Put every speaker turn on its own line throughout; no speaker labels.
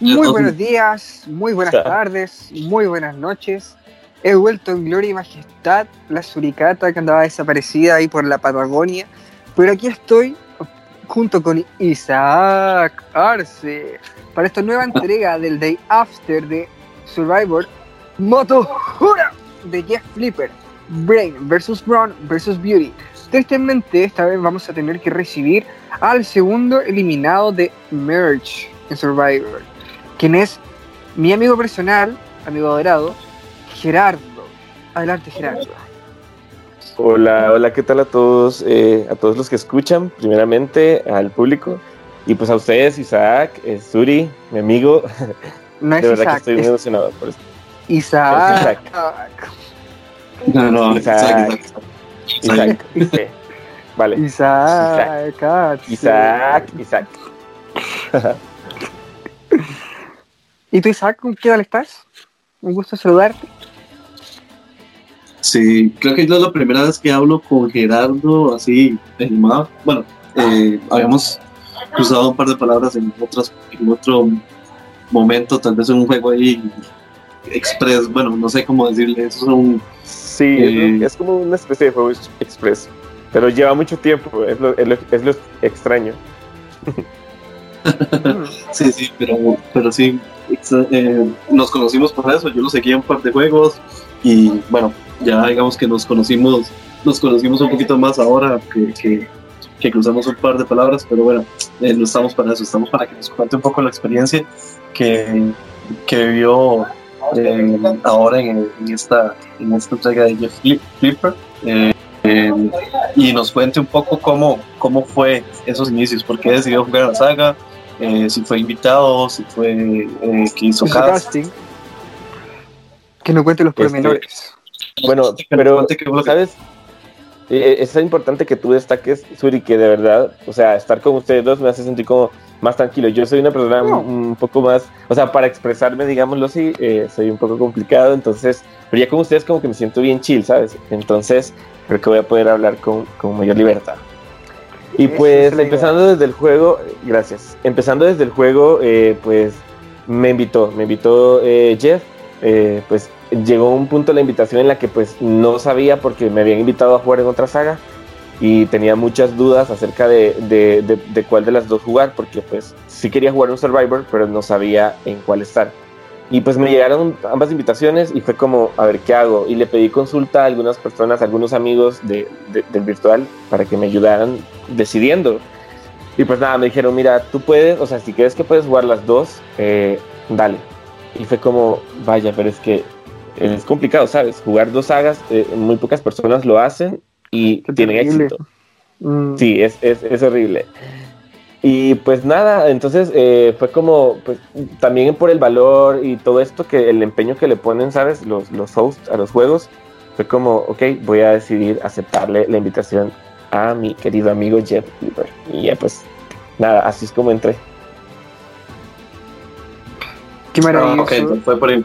Muy buenos días, muy buenas tardes, muy buenas noches. He vuelto en gloria y majestad la suricata que andaba desaparecida ahí por la Patagonia. Pero aquí estoy junto con Isaac Arce para esta nueva entrega del Day After de Survivor Moto Jura de Jeff Flipper. Brain versus Braun versus Beauty. Tristemente, esta vez vamos a tener que recibir al segundo eliminado de Merge en Survivor, quien es mi amigo personal, amigo dorado, Gerardo. Adelante, Gerardo.
Hola, hola, ¿qué tal a todos? Eh, a todos los que escuchan, primeramente al público, y pues a ustedes, Isaac, eh, Suri, mi amigo.
No es
de verdad
Isaac,
que estoy muy
es
emocionado por esto.
Isaac.
No, no,
Isaac.
Isaac, Isaac.
Isaac. ok. Vale.
Isaac. Arce.
Isaac, Isaac.
¿Y tú, Isaac, con qué tal estás? Un gusto saludarte.
Sí, creo que es la primera vez que hablo con Gerardo así animado. Bueno, eh, habíamos cruzado un par de palabras en otras en otro momento, tal vez en un juego ahí express, bueno, no sé cómo decirle, eso es un
Sí,
Eh,
es, es como una especie de juego express. Pero lleva mucho tiempo, es lo, es lo, es lo extraño.
Sí, sí, pero, pero sí, eh, nos conocimos por eso, yo lo seguía en un par de juegos y bueno, ya digamos que nos conocimos, nos conocimos un poquito más ahora que, que, que cruzamos un par de palabras, pero bueno, eh, no estamos para eso, estamos para que nos cuente un poco la experiencia que, que vivió eh, ahora en, en esta, en esta entrega de Jeff Flip- Flipper. Eh, y nos cuente un poco cómo, cómo fue esos inicios, por qué decidió jugar a la saga, eh, si fue invitado, si fue eh, que hizo
casting. Que nos cuente los
Este,
pormenores.
Bueno, pero, ¿sabes? Eh, Es importante que tú destaques, Suri, que de verdad, o sea, estar con ustedes dos me hace sentir como más tranquilo. Yo soy una persona
No.
un poco más, o sea, para expresarme, digámoslo así, eh, soy un poco complicado, entonces, pero ya con ustedes como que me siento bien chill, ¿sabes? Entonces, creo que voy a poder hablar con, con mayor libertad. Y pues, empezando desde el juego, gracias, empezando desde el juego, eh, pues, me invitó, me invitó eh, Jeff, eh, pues llegó un punto de la invitación en la que pues no sabía porque me habían invitado a jugar en otra saga y tenía muchas dudas acerca de, de, de- de cuál de las dos jugar porque pues sí quería jugar un Survivor pero no sabía en cuál estar. Y pues me llegaron ambas invitaciones y fue como, a ver, ¿qué hago? Y le pedí consulta a algunas personas, a algunos amigos de, de- del virtual para que me ayudaran decidiendo. Y pues nada, me dijeron, mira, tú puedes, o sea, si crees que puedes jugar las dos, eh, dale. Y fue como, vaya, pero es que es complicado, ¿sabes? Jugar dos sagas, eh, muy pocas personas lo hacen y
Qué
tienen
terrible.
éxito.
Mm,
Sí, es, es, es horrible. Y pues nada, entonces eh, fue como, pues también por el valor y todo esto, que el empeño que le ponen, ¿sabes? Los, los hosts a los juegos, fue como, ok, voy a decidir aceptarle la invitación a mi querido amigo Jeff Flipper. Y ya pues, nada, así es como entré.
Qué
Ah,
maravilloso.
ok, entonces fue por ahí.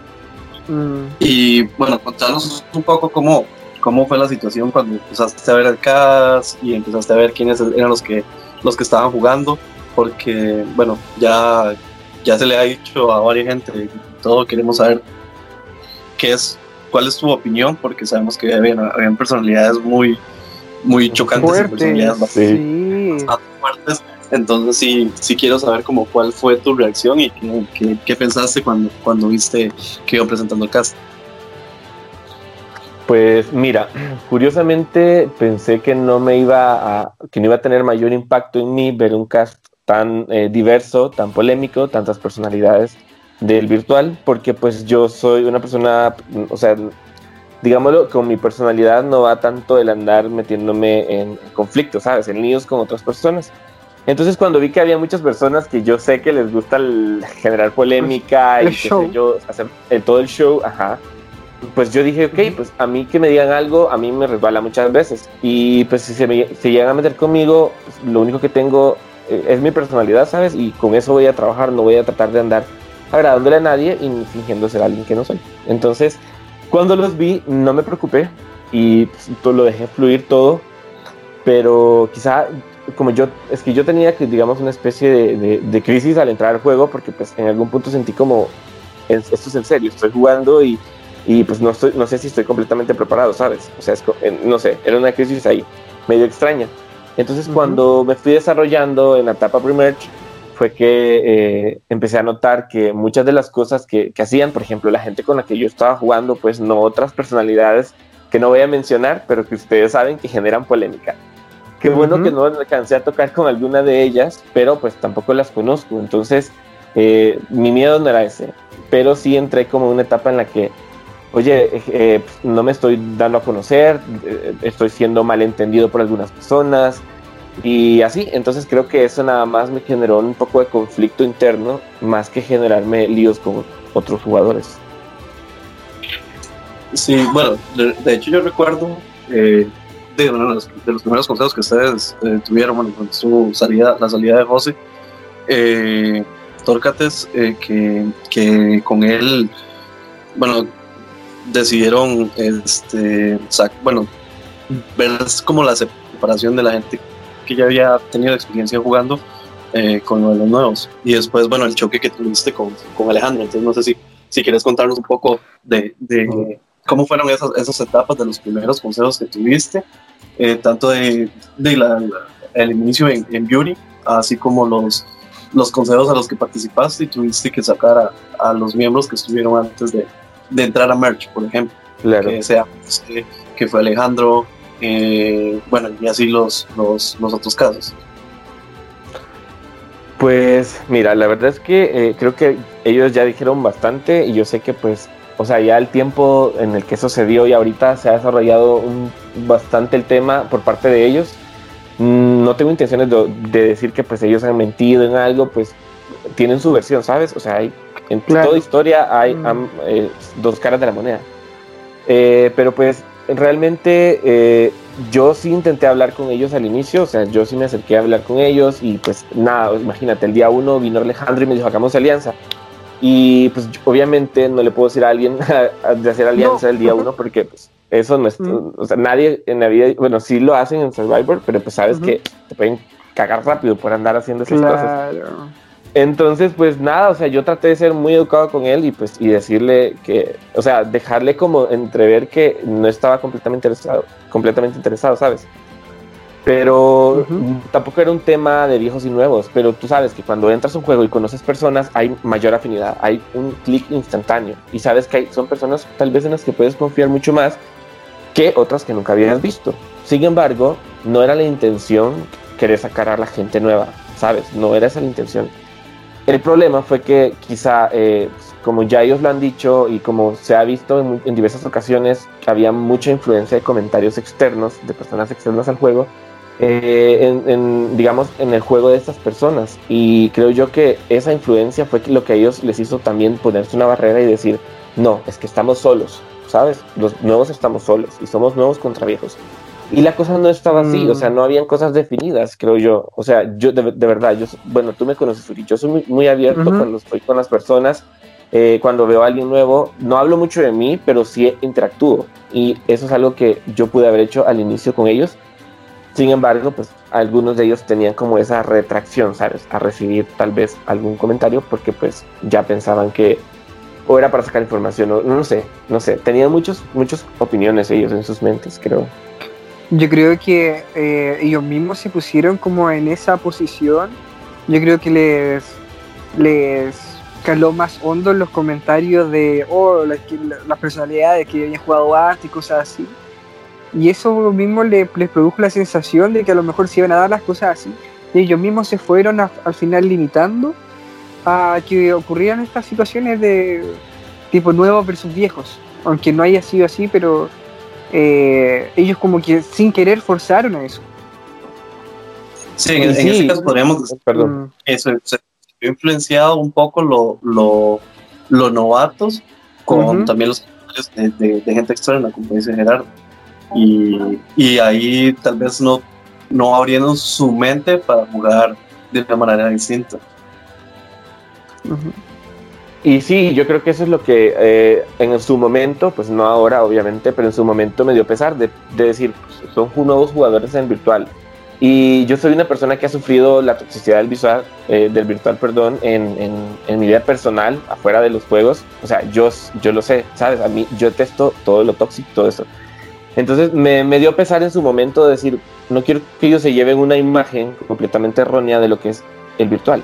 Mm,
Y bueno, contanos un poco cómo, cómo fue la situación cuando empezaste a ver el cast y empezaste a ver quiénes eran los que, los que estaban jugando, porque bueno, ya, ya se le ha dicho a varias gente, todo queremos saber qué es, cuál es tu opinión, porque sabemos que habían, habían personalidades muy, muy chocantes y personalidades bastante
Sí.
bastante fuertes. Entonces sí, sí quiero saber como cuál fue tu reacción y qué, qué- qué pensaste cuando, cuando viste que iba presentando el cast.
Pues mira, curiosamente pensé que no me iba a, que no iba a tener mayor impacto en mí ver un cast tan eh, diverso, tan polémico, tantas personalidades del virtual, porque pues yo soy una persona, o sea, digámoslo, con mi personalidad no va tanto el andar metiéndome en conflictos, ¿sabes? En líos con otras personas. Entonces cuando vi que había muchas personas que yo sé que les gusta el- generar polémica
El
y
show.
sé yo, hacer el- todo el show, ajá, pues yo dije, ok, pues a mí que me digan algo, a mí me resbala muchas veces. Y pues si se, me, llegan a meter conmigo, pues, lo único que tengo eh, es mi personalidad, ¿sabes? Y con eso voy a trabajar, no voy a tratar de andar agradándole a nadie y fingiendo ser alguien que no soy. Entonces, cuando los vi, no me preocupé y pues, lo dejé fluir todo, pero quizá como yo, es que yo tenía que, digamos, una especie de, de, crisis al entrar al juego, porque pues en algún punto sentí como, esto es en serio, estoy jugando y, y pues no, estoy, no sé si estoy completamente preparado, ¿sabes? O sea, es, no sé, era una crisis ahí, medio extraña. Entonces cuando me fui desarrollando en la etapa pre-merge, fue que eh, empecé a notar que muchas de las cosas que, que, hacían, por ejemplo, la gente con la que yo estaba jugando, pues no otras personalidades que no voy a mencionar, pero que ustedes saben que generan polémica. Qué bueno que no alcancé a tocar con alguna de ellas, pero pues tampoco las conozco. Entonces, eh, mi miedo no era ese, pero sí entré como en una etapa en la que, oye, eh, no me estoy dando a conocer, estoy siendo malentendido por algunas personas, y así, entonces creo que eso nada más me generó un poco de conflicto interno, más que generarme líos con otros jugadores.
Sí, bueno, de, hecho yo recuerdo eh, de, los, primeros consejos que ustedes eh, tuvieron, bueno, con su salida, la salida de José, eh, Torcates, eh, que, con él, bueno, decidieron, este, bueno, ver como la separación de la gente que ya había tenido experiencia jugando eh, con los nuevos. Y después, bueno, el choque que tuviste con, con Alejandro. Entonces, no sé si, si quieres contarnos un poco de, de cómo fueron esas, esas etapas de los primeros consejos que tuviste, eh, tanto de, de la, el inicio en, en, Beauty, así como los, los consejos a los que participaste y tuviste que sacar a, a los miembros que estuvieron antes de, de entrar a Merch, por ejemplo.
Claro.
Que, sea, que, que fue Alejandro, eh, bueno, y así los, los, los, otros casos.
Pues mira, la verdad es que eh, creo que ellos ya dijeron bastante y yo sé que pues, o sea, ya el tiempo en el que dio y ahorita se ha desarrollado un, bastante el tema por parte de ellos. Mm, no tengo intenciones de, decir que pues ellos han mentido en algo, pues tienen su versión, ¿sabes? O sea, hay, en toda historia hay mm. eh, dos caras de la moneda. pero pues realmente eh, yo sí intenté hablar con ellos al inicio, o sea, yo sí me acerqué a hablar con ellos y pues nada, imagínate, el día uno vino Alejandro y me dijo, hagamos alianza. Y pues obviamente no le puedo decir a alguien de hacer alianza el día uno porque pues eso no es, mm. o sea, nadie en la vida, bueno, sí lo hacen en Survivor, pero pues sabes que te pueden cagar rápido por andar haciendo esas cosas. Entonces, pues nada, o sea, yo traté de ser muy educado con él y pues y decirle que, o sea, dejarle como entrever que no estaba completamente interesado, completamente interesado, ¿sabes? Pero tampoco era un tema de viejos y nuevos, pero tú sabes que cuando entras a un juego y conoces personas hay mayor afinidad, hay un clic instantáneo y sabes que hay, son personas tal vez en las que puedes confiar mucho más que otras que nunca habías visto. Sin embargo, no era la intención querer sacar a la gente nueva, ¿sabes? No era esa la intención el problema fue que quizá, eh, como ya ellos lo han dicho y como se ha visto en, diversas ocasiones, había mucha influencia de comentarios externos, de personas externas al juego, eh, en, digamos, en el juego de estas personas. Y creo yo que esa influencia fue lo que a ellos les hizo también ponerse una barrera y decir, no, es que estamos solos, ¿sabes? Los nuevos estamos solos y somos nuevos contra viejos. Y la cosa no estaba así, o sea, mm. no habían cosas definidas, creo yo. O sea, yo de, verdad, yo, bueno, tú me conoces, yo soy muy, abierto cuando estoy con las personas, eh, cuando veo a alguien nuevo, no hablo mucho de mí, pero sí interactúo. Y eso es algo que yo pude haber hecho al inicio con ellos. Sin embargo, pues algunos de ellos tenían como esa retracción, ¿sabes? A recibir tal vez algún comentario porque pues ya pensaban que o era para sacar información, o no, sé, no sé. Tenían muchos, muchas opiniones ellos en sus mentes, creo.
Yo creo que eh, ellos mismos se pusieron como en esa posición. Yo creo que les, les caló más hondo en los comentarios de oh, las personalidades que habían jugado antes y cosas así. Y eso mismo les, produjo la sensación de que a lo mejor se iban a dar las cosas así. Y ellos mismos se fueron al final limitando a que ocurrieran estas situaciones de tipo nuevos versus viejos. Aunque no haya sido así, pero eh, ellos como que sin querer forzaron a eso.
Sí, en, ese caso podríamos decir Perdón. eso se ha influenciado un poco lo, lo, los novatos con también los de, de, gente externa, como dice Gerardo. Y, y, ahí tal vez no, no abriendo su mente para jugar de una manera distinta.
Y sí, yo creo que eso es lo que eh, en su momento, pues no ahora obviamente, pero en su momento me dio pesar de, decir, pues, son nuevos jugadores en virtual. Y yo soy una persona que ha sufrido la toxicidad del visual, eh, del virtual, perdón, en, en, mi vida personal, afuera de los juegos. O sea, yo, yo lo sé, ¿sabes? A mí, yo testo todo lo tóxico, todo eso. Entonces me, me dio pesar en su momento decir, no quiero que ellos se lleven una imagen completamente errónea de lo que es el virtual.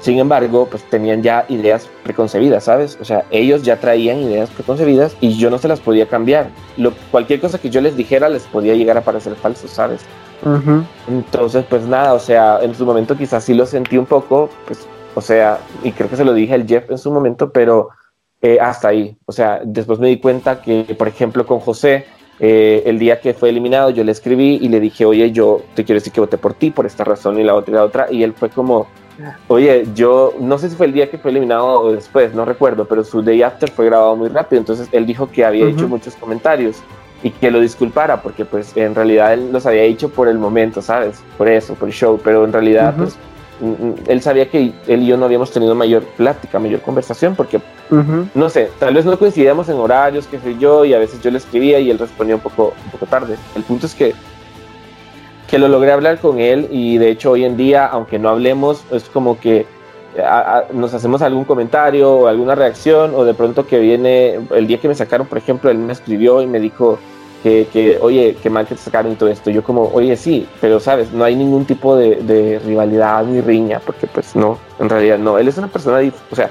Sin embargo, pues tenían ya ideas preconcebidas, ¿sabes? O sea, ellos ya traían ideas preconcebidas y yo no se las podía cambiar. Lo, cualquier cosa que yo les dijera les podía llegar a parecer falso, ¿sabes? Entonces, pues nada, o sea, en su momento quizás sí lo sentí un poco, pues, o sea, y creo que se lo dije al Jeff en su momento, pero eh, hasta ahí. O sea, después me di cuenta que, por ejemplo, con José, eh, el día que fue eliminado, yo le escribí y le dije, oye, yo te quiero decir que voté por ti por esta razón y la otra y la otra, y él fue como, oye, yo no sé si fue el día que fue eliminado o después, no recuerdo, pero su day after fue grabado muy rápido, entonces él dijo que había hecho muchos comentarios y que lo disculpara porque pues en realidad él los había hecho por el momento, ¿sabes? Por eso, por el show, pero en realidad pues él sabía que él y yo no habíamos tenido mayor plática, mayor conversación, porque, no sé, tal vez no coincidíamos en horarios, que sé yo, y a veces yo le escribía y él respondía un poco, un poco tarde. El punto es que, que lo logré hablar con él y de hecho hoy en día, aunque no hablemos, es como que nos hacemos algún comentario o alguna reacción o de pronto que viene, el día que me sacaron, por ejemplo, él me escribió y me dijo que, que oye, que mal que te sacaron y todo esto. Yo como, oye, sí, pero sabes, no hay ningún tipo de, de rivalidad ni riña, porque pues no, en realidad no. Él es una persona, o sea,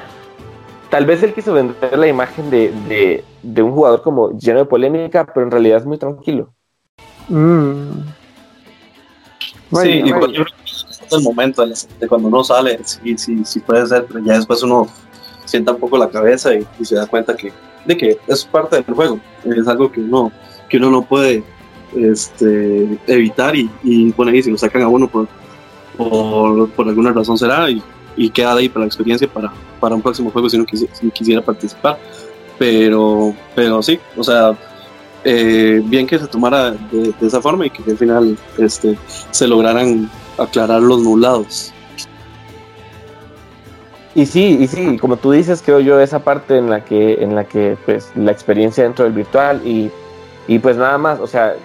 tal vez él quiso vender la imagen de, de, de, un jugador como lleno de polémica, pero en realidad es muy tranquilo.
Mm. Sí, y yo el momento de cuando uno sale, sí, sí, sí puede ser, pero ya después uno sienta un poco la cabeza y, se da cuenta que, de que es parte del juego, es algo que uno, que uno no puede este, evitar y, y bueno, ahí si lo sacan a uno por, por, por alguna razón será y, y, queda ahí para la experiencia para, para un próximo juego si uno quisiera, si quisiera participar. Pero, pero sí, o sea, eh, bien que se tomara de, esa forma y que al final este, se lograran aclarar los nulados.
Y sí, y sí, como tú dices, creo yo esa parte en la que, en la que pues la experiencia dentro del virtual y, y pues nada más, o sea,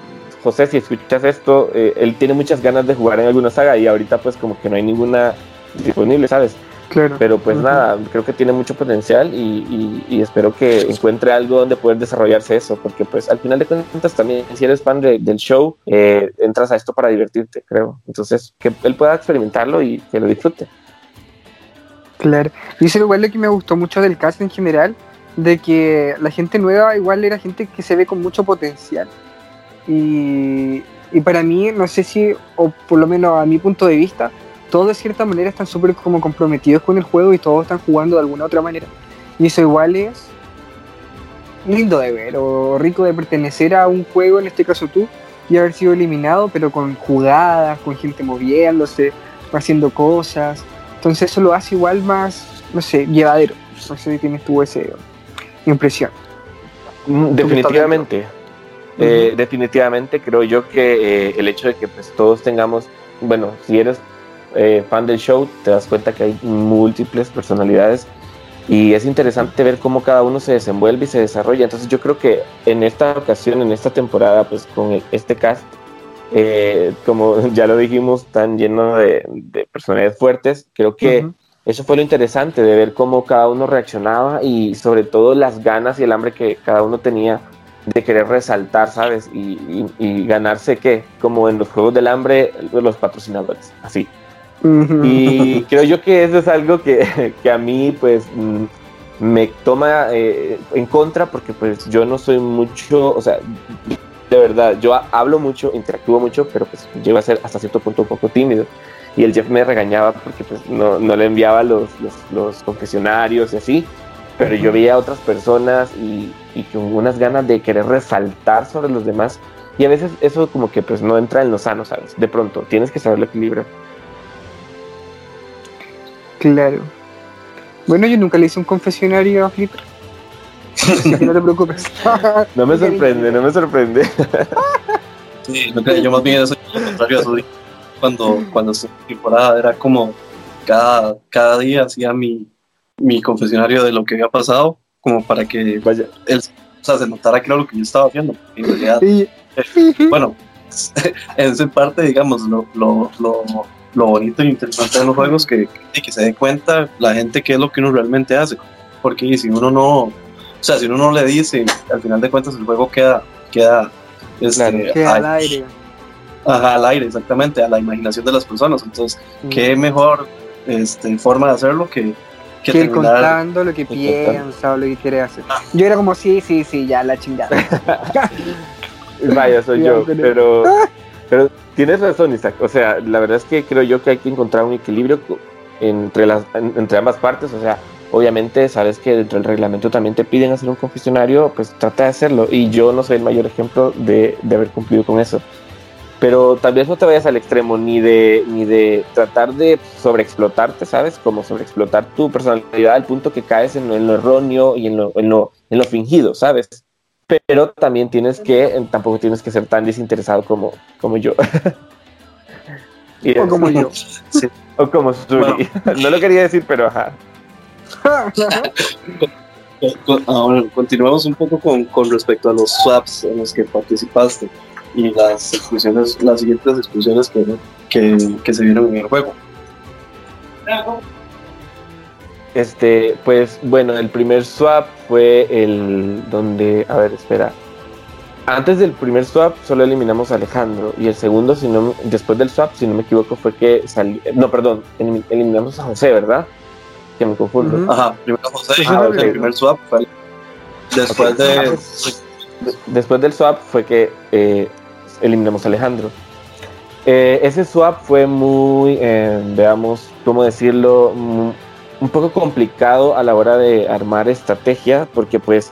José, si escuchas esto, eh, él tiene muchas ganas de jugar en alguna saga y ahorita pues como que no hay ninguna disponible, ¿sabes? Pero pues nada, creo que tiene mucho potencial y, espero que encuentre algo donde poder desarrollarse eso, porque pues al final de cuentas también si eres fan del show, eh, entras a esto para divertirte, creo. Entonces, que él pueda experimentarlo y que lo disfrute.
Claro. Y eso igual lo que me gustó mucho del cast en general, de que la gente nueva igual era gente que se ve con mucho potencial. Y, y para mí, no sé si, o por lo menos a mi punto de vista, todos de cierta manera están súper como comprometidos con el juego y todos están jugando de alguna otra manera. Y eso igual es lindo de ver o rico de pertenecer a un juego, en este caso tú, y haber sido eliminado, pero con jugadas, con gente moviéndose, haciendo cosas. Entonces eso lo hace igual más, no sé, llevadero. No sé si tienes tú esa impresión.
Mm, definitivamente. Eh, definitivamente creo yo que eh, el hecho de que pues, todos tengamos, bueno, si eres eh, fan del show, te das cuenta que hay múltiples personalidades y es interesante ver cómo cada uno se desenvuelve y se desarrolla. Entonces yo creo que en esta ocasión, en esta temporada, pues con este cast, eh, como ya lo dijimos, tan lleno de, personalidades fuertes, creo que eso fue lo interesante de ver cómo cada uno reaccionaba y sobre todo las ganas y el hambre que cada uno tenía de querer resaltar, ¿sabes? Y, y ganarse qué, como en los Juegos del Hambre, los patrocinadores, así. Y creo yo que eso es algo que, que a mí pues mm, me toma eh, en contra porque pues yo no soy mucho, o sea, de verdad, yo hablo mucho, interactúo mucho, pero pues llego a ser hasta cierto punto un poco tímido. Y el Jeff me regañaba porque pues no, no le enviaba los, los, los, confesionarios y así, pero yo veía a otras personas y, y con unas ganas de querer resaltar sobre los demás. Y a veces eso como que pues no entra en lo sano, ¿sabes? De pronto, tienes que saberlo equilibrar.
Claro. Bueno, yo nunca le hice un confesionario a Flipper. no te preocupes.
no me sorprende, no me sorprende.
sí, yo más bien eso cuando, cuando su temporada era como cada, cada día hacía mi, mi confesionario de lo que había pasado, como para que Vaya. él o sea, se notara claro lo que yo estaba haciendo. En realidad, bueno, es en parte, digamos, lo, lo, lo, lo bonito e interesante de los juegos, que, que se dé cuenta la gente qué es lo que uno realmente hace. Porque si uno no, o sea, si uno no le dice, al final de cuentas el juego queda, queda,
este, queda al aire.
Ajá, al aire, exactamente, a la imaginación de las personas. Entonces, qué mejor este, forma de hacerlo que,
que, ir contando lo que piensa o lo que quiere hacer. Ah. Yo era como, sí, sí, sí, ya la chingada.
Vaya, soy yo, pero, pero tienes razón, Isaac. O sea, la verdad es que creo yo que hay que encontrar un equilibrio entre, las, entre ambas partes. O sea, obviamente sabes que dentro del reglamento también te piden hacer un confesionario, pues trata de hacerlo. Y yo no soy el mayor ejemplo de, de haber cumplido con eso pero vez no te vayas al extremo ni de, ni de tratar de sobreexplotarte, ¿sabes? Como sobreexplotar tu personalidad al punto que caes en, lo erróneo y en lo, en, lo, en lo fingido, ¿sabes? Pero también tienes que, tampoco tienes que ser tan desinteresado como, como yo.
o como yo.
O como Suri. No lo quería decir, pero ajá.
Ahora, continuamos un poco con, con respecto a los swaps en los que participaste y las exclusiones, las siguientes exclusiones que, que, que se vieron en el juego.
Este, pues bueno, el primer swap fue el donde, a ver, espera. Antes del primer swap solo eliminamos a Alejandro y el segundo, si no, después del swap, si no me equivoco, fue que salió, no, perdón, eliminamos a José, ¿verdad? Que me confundo.
Ajá, primero José, ah, el primer swap fue después de...
Después del swap fue que eh, eliminamos a Alejandro. Eh, ese swap fue muy, eh, veamos, ¿cómo decirlo? Un poco complicado a la hora de armar estrategia, porque pues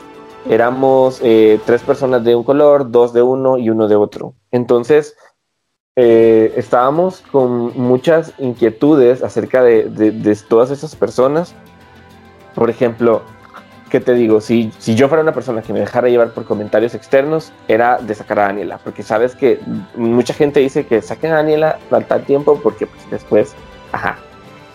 éramos eh, tres personas de un color, dos de uno y uno de otro. Entonces, estábamos con muchas inquietudes acerca de, de todas esas personas. Por ejemplo, ¿qué te digo? Si, si yo fuera una persona que me dejara llevar por comentarios externos, era de sacar a Daniela, porque sabes que mucha gente dice que saquen a Daniela al tal tiempo porque pues, después, ajá.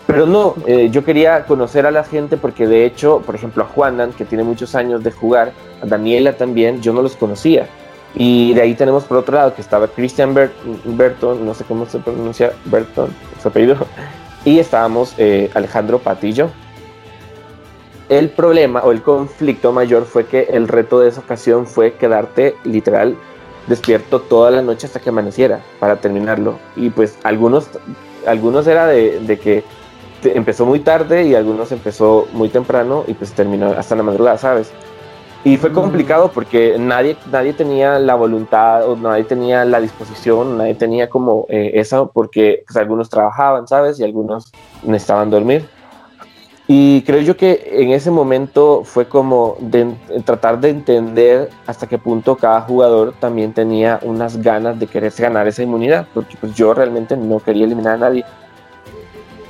Pero no, eh, yo quería conocer a la gente porque de hecho, por ejemplo, a Juanan, que tiene muchos años de jugar, a Daniela también, yo no los conocía. Y de ahí tenemos por otro lado que estaba Christian Berton, no sé cómo se pronuncia Berton, su apellido, y estábamos eh, Alejandro Patillo, el problema o el conflicto mayor fue que el reto de esa ocasión fue quedarte literal despierto toda la noche hasta que amaneciera para terminarlo. Y pues algunos, algunos era de, que empezó muy tarde y algunos empezó muy temprano y pues terminó hasta la madrugada, ¿sabes? Y fue complicado porque nadie, nadie tenía la voluntad o nadie tenía la disposición, nadie tenía como eh, eso porque pues, algunos trabajaban, ¿sabes? Y algunos necesitaban dormir. Y creo yo que en ese momento fue como de, tratar de entender hasta qué punto cada jugador también tenía unas ganas de quererse ganar esa inmunidad, porque pues yo realmente no quería eliminar a nadie.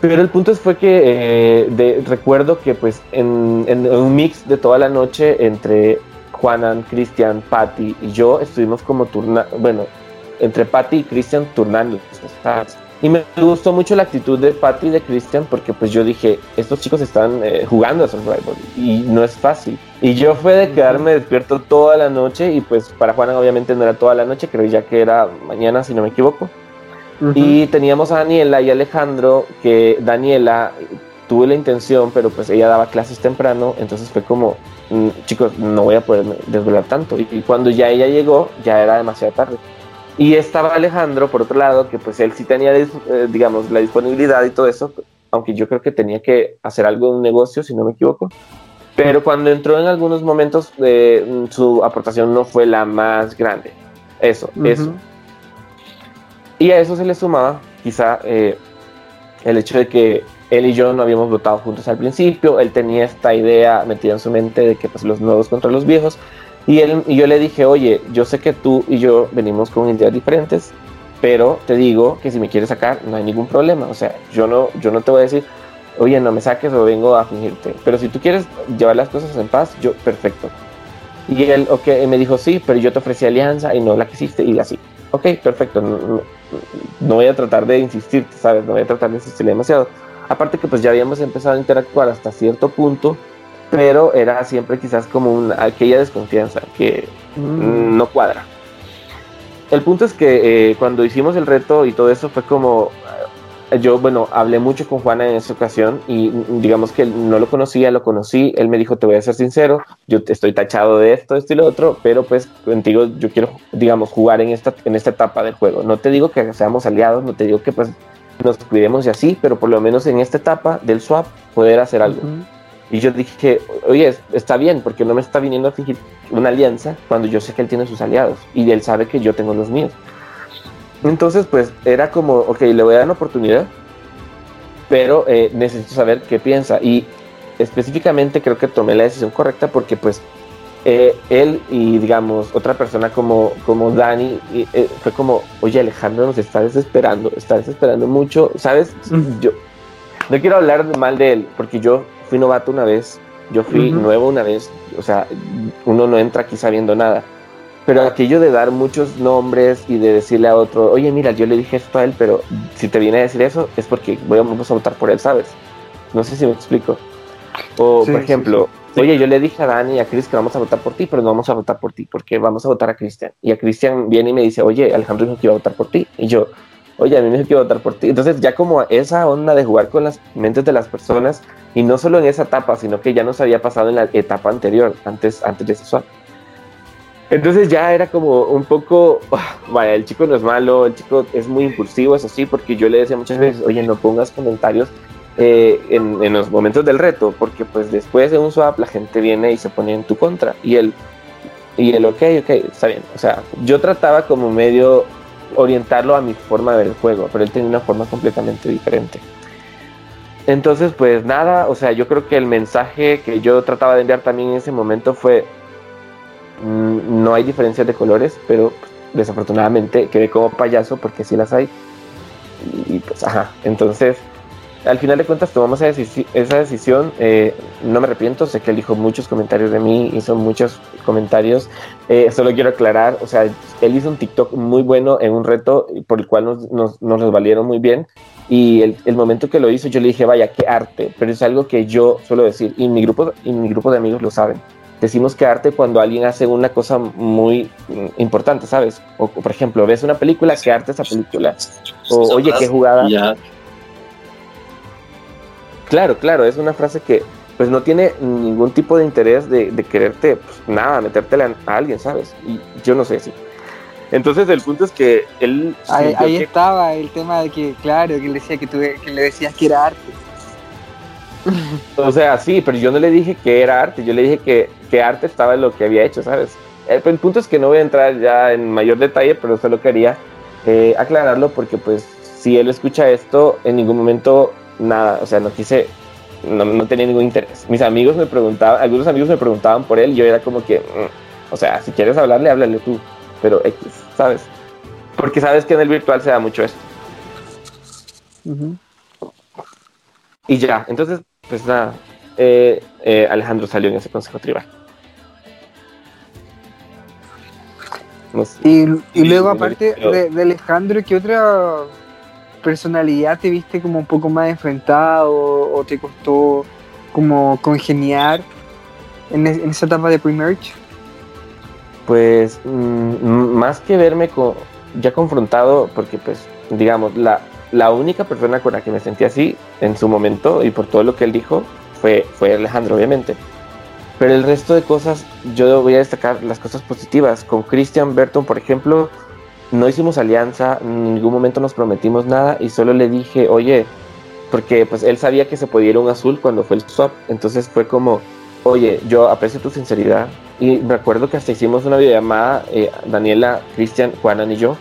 Pero el punto fue que eh, de, recuerdo que pues en, en, un mix de toda la noche entre Juanan, Cristian, Patty y yo estuvimos como turna, bueno, entre Patty y Cristian turnando. Y me gustó mucho la actitud de Patty y de Christian porque pues yo dije, estos chicos están eh, jugando a Survivor y no es fácil. Y yo fue de quedarme despierto toda la noche y pues para Juana obviamente no era toda la noche, creo ya que era mañana si no me equivoco. Y teníamos a Daniela y Alejandro, que Daniela tuve la intención, pero pues ella daba clases temprano, entonces fue como, mm, chicos, no voy a poder desvelar tanto. y cuando ya ella llegó, ya era demasiado tarde. Y estaba Alejandro, por otro lado, que pues él sí tenía, eh, digamos, la disponibilidad y todo eso, aunque yo creo que tenía que hacer algo en un negocio, si no me equivoco. Pero cuando entró en algunos momentos, eh, su aportación no fue la más grande. Eso, eso. Y a eso se le sumaba quizá eh, el hecho de que él y yo no habíamos votado juntos al principio, él tenía esta idea metida en su mente de que pues los nuevos contra los viejos, y, él, y yo le dije, oye, yo sé que tú y yo venimos con ideas diferentes, pero te digo que si me quieres sacar, no hay ningún problema. O sea, yo no, yo no te voy a decir, oye, no me saques o vengo a fingirte. Pero si tú quieres llevar las cosas en paz, yo, perfecto. Y él, ok, me dijo, sí, pero yo te ofrecí alianza y no la quisiste y así. Ok, perfecto. Voy a tratar de insistirte, ¿sabes? No voy a tratar de insistir demasiado. Aparte que pues ya habíamos empezado a interactuar hasta cierto punto pero era siempre quizás como una, aquella desconfianza que mm. no cuadra. el punto es que eh, cuando hicimos el reto y todo eso fue como, yo, bueno, hablé mucho con Juana en esa ocasión y mm, digamos que no lo conocía, lo conocí, él me dijo, te voy a ser sincero, yo estoy tachado de esto, esto y lo otro, pero pues contigo yo quiero, digamos, jugar en esta, en esta etapa del juego. No te digo que seamos aliados, no te digo que pues nos cuidemos y así, pero por lo menos en esta etapa del swap poder hacer algo. Y yo dije, oye, está bien, porque no me está viniendo a fingir una alianza cuando yo sé que él tiene sus aliados y él sabe que yo tengo los míos. Entonces, pues era como, ok, le voy a dar una oportunidad, pero eh, necesito saber qué piensa. Y específicamente creo que tomé la decisión correcta porque pues eh, él y digamos otra persona como, como Dani eh, fue como, oye Alejandro nos está desesperando, está desesperando mucho, ¿sabes? Yo no quiero hablar mal de él porque yo fui novato una vez, yo fui nuevo una vez, o sea, uno no entra aquí sabiendo nada. Pero aquello de dar muchos nombres y de decirle a otro, oye, mira, yo le dije esto a él, pero si te viene a decir eso es porque voy a, vamos a votar por él, ¿sabes? No sé si me explico. O, por ejemplo, oye, yo le dije a Dani y a Chris que vamos a votar por ti, pero no vamos a votar por ti porque vamos a votar a Cristian. Y a Cristian viene y me dice, oye, Alejandro dijo que iba a votar por ti. Y yo, oye, a mí me dijo que iba a votar por ti. Entonces, ya como esa onda de jugar con las mentes de las personas, y no solo en esa etapa, sino que ya nos había pasado en la etapa anterior, antes, antes de swap. Entonces ya era como un poco, vaya, el chico no es malo, el chico es muy impulsivo, eso sí, porque yo le decía muchas veces, oye, no pongas comentarios eh, en, en, los momentos del reto, porque pues después de un swap la gente viene y se pone en tu contra. Y él, y él, ok, ok, está bien. O sea, yo trataba como medio orientarlo a mi forma de ver el juego, pero él tenía una forma completamente diferente. Entonces, pues nada, o sea, yo creo que el mensaje que yo trataba de enviar también en ese momento fue, no hay diferencias de colores, pero desafortunadamente quedé como payaso porque sí las hay. Y, pues, ajá, entonces, al final de cuentas tomamos esa, esa decisión, eh, no me arrepiento, sé que él dijo muchos comentarios de mí, hizo muchos comentarios, eh, solo quiero aclarar, o sea, él hizo un TikTok muy bueno en un reto por el cual nos, nos, nos valieron muy bien y el, el, momento que lo hizo, yo le dije, vaya, qué arte, pero es algo que yo suelo decir, y mi grupo, y mi grupo de amigos lo saben. Decimos que arte cuando alguien hace una cosa muy importante, ¿sabes? O, por ejemplo, ves una película, qué arte esa película. O, oye, qué jugada. Claro, claro, es una frase que pues no tiene ningún tipo de interés de, de quererte, pues, nada, metértela a alguien, ¿sabes? Y yo no sé si. Entonces el punto es que él...
Ahí, estaba el tema de que, claro, que, él decía que, tú, que le decías que era arte.
O sea, sí, pero yo no le dije que era arte, yo le dije que, que arte estaba en lo que había hecho, ¿sabes? El, el, punto es que no voy a entrar ya en mayor detalle, pero solo quería eh, aclararlo porque pues si él escucha esto, en ningún momento nada, o sea, no quise, no, no tenía ningún interés. Mis amigos me preguntaban, algunos amigos me preguntaban por él y yo era como que, mm, o sea, si quieres hablarle, háblale tú pero X, ¿sabes? Porque sabes que en el virtual se da mucho esto. Y ya, entonces, pues nada, eh, eh, Alejandro salió en ese consejo tribal.
y, luego, aparte de, Alejandro, ¿qué otra personalidad te viste como un poco más enfrentado o, te costó como congeniar en, en esa etapa de pre-merge?
pues mm, más que verme ya confrontado, porque pues digamos, la, la única persona con la que me sentí así en su momento y por todo lo que él dijo fue, fue Alejandro, obviamente. Pero el resto de cosas, yo voy a destacar las cosas positivas. Con Christian Burton, por ejemplo, no hicimos alianza, en ningún momento nos prometimos nada y solo le dije, oye, porque pues él sabía que se podía ir un azul cuando fue el swap, entonces fue como, oye, yo aprecio tu sinceridad, y me acuerdo que hasta hicimos una videollamada, eh, Daniela, Cristian, Juanan y yo,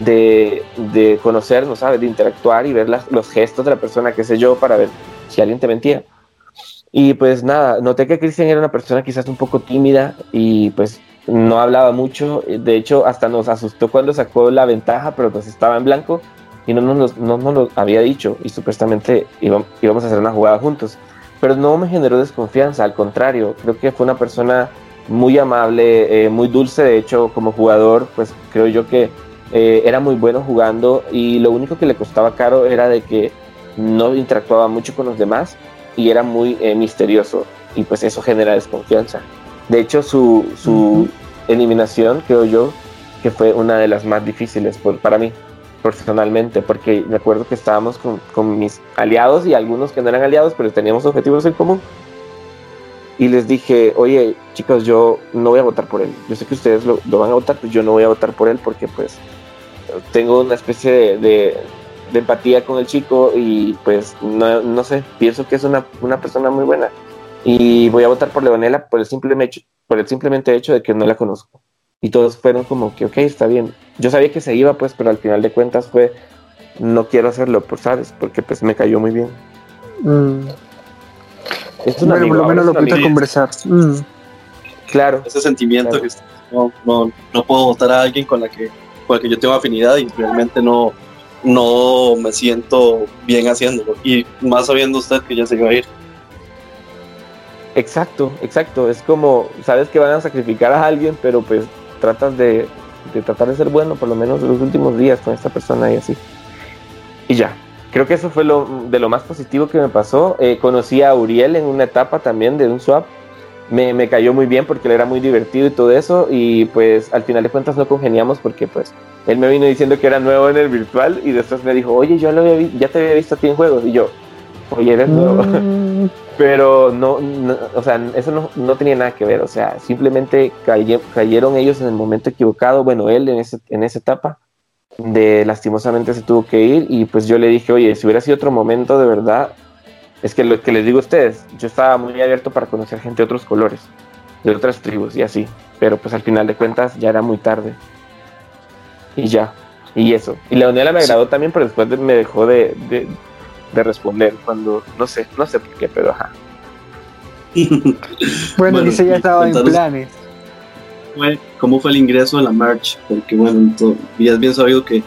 de, de conocernos, ¿sabes? De interactuar y ver las, los gestos de la persona, qué sé yo, para ver si alguien te mentía. Y pues nada, noté que Cristian era una persona quizás un poco tímida y pues no hablaba mucho. De hecho, hasta nos asustó cuando sacó la ventaja, pero pues estaba en blanco y no nos, no, no lo había dicho y supuestamente íbamos, a hacer una jugada juntos. Pero no me generó desconfianza, al contrario, creo que fue una persona muy amable, eh, muy dulce, de hecho como jugador, pues creo yo que eh, era muy bueno jugando y lo único que le costaba caro era de que no interactuaba mucho con los demás y era muy eh, misterioso y pues eso genera desconfianza. De hecho su, su eliminación, creo yo, que fue una de las más difíciles para mí personalmente, porque me acuerdo que estábamos con, mis aliados y algunos que no eran aliados, pero teníamos objetivos en común. Y les dije, oye, chicos, yo no voy a votar por él. Yo sé que ustedes lo, van a votar, pero yo no voy a votar por él porque pues tengo una especie de, empatía con el chico y pues no, no sé, pienso que es una, una, persona muy buena. Y voy a votar por Leonela por el, simple hecho, por el simplemente hecho de que no la conozco. Y todos fueron como que, ok, está bien. Yo sabía que se iba, pues, pero al final de cuentas fue, no quiero hacerlo, pues, ¿sabes? Porque pues me cayó muy bien.
Mm. Es bueno, por lo menos lo pudiste conversar. Mm.
Claro.
Ese sentimiento que no, no, no, puedo votar a alguien con la que, con la que yo tengo afinidad y realmente no, no me siento bien haciéndolo. Y más sabiendo usted que ya se iba a ir.
Exacto, exacto. Es como, sabes que van a sacrificar a alguien, pero pues tratas de, tratar de ser bueno, por lo menos los últimos días con esta persona y así. Y ya, creo que eso fue lo, de lo más positivo que me pasó. Eh, conocí a Uriel en una etapa también de un swap. Me, me, cayó muy bien porque él era muy divertido y todo eso. Y pues al final de cuentas no congeniamos porque pues él me vino diciendo que era nuevo en el virtual y después me dijo, oye, yo lo había ya te había visto a ti en juegos. Y yo, oye, eres nuevo. Mm. Pero no, o sea, eso no, no, tenía nada que ver, o sea, simplemente cayeron ellos en el momento equivocado, bueno, él en, ese, en esa etapa, de lastimosamente se tuvo que ir y pues yo le dije, oye, si hubiera sido otro momento de verdad, es que lo que les digo a ustedes, yo estaba muy abierto para conocer gente de otros colores, de otras tribus y así, pero pues al final de cuentas ya era muy tarde. Y ya, y eso. Y Leonela me agradó también, pero después me dejó de, de responder cuando, no sé, no sé por qué, pero ajá.
bueno, dice ya estaba en planes.
¿Cómo fue el ingreso a la March? Porque bueno, ya es bien sabido que,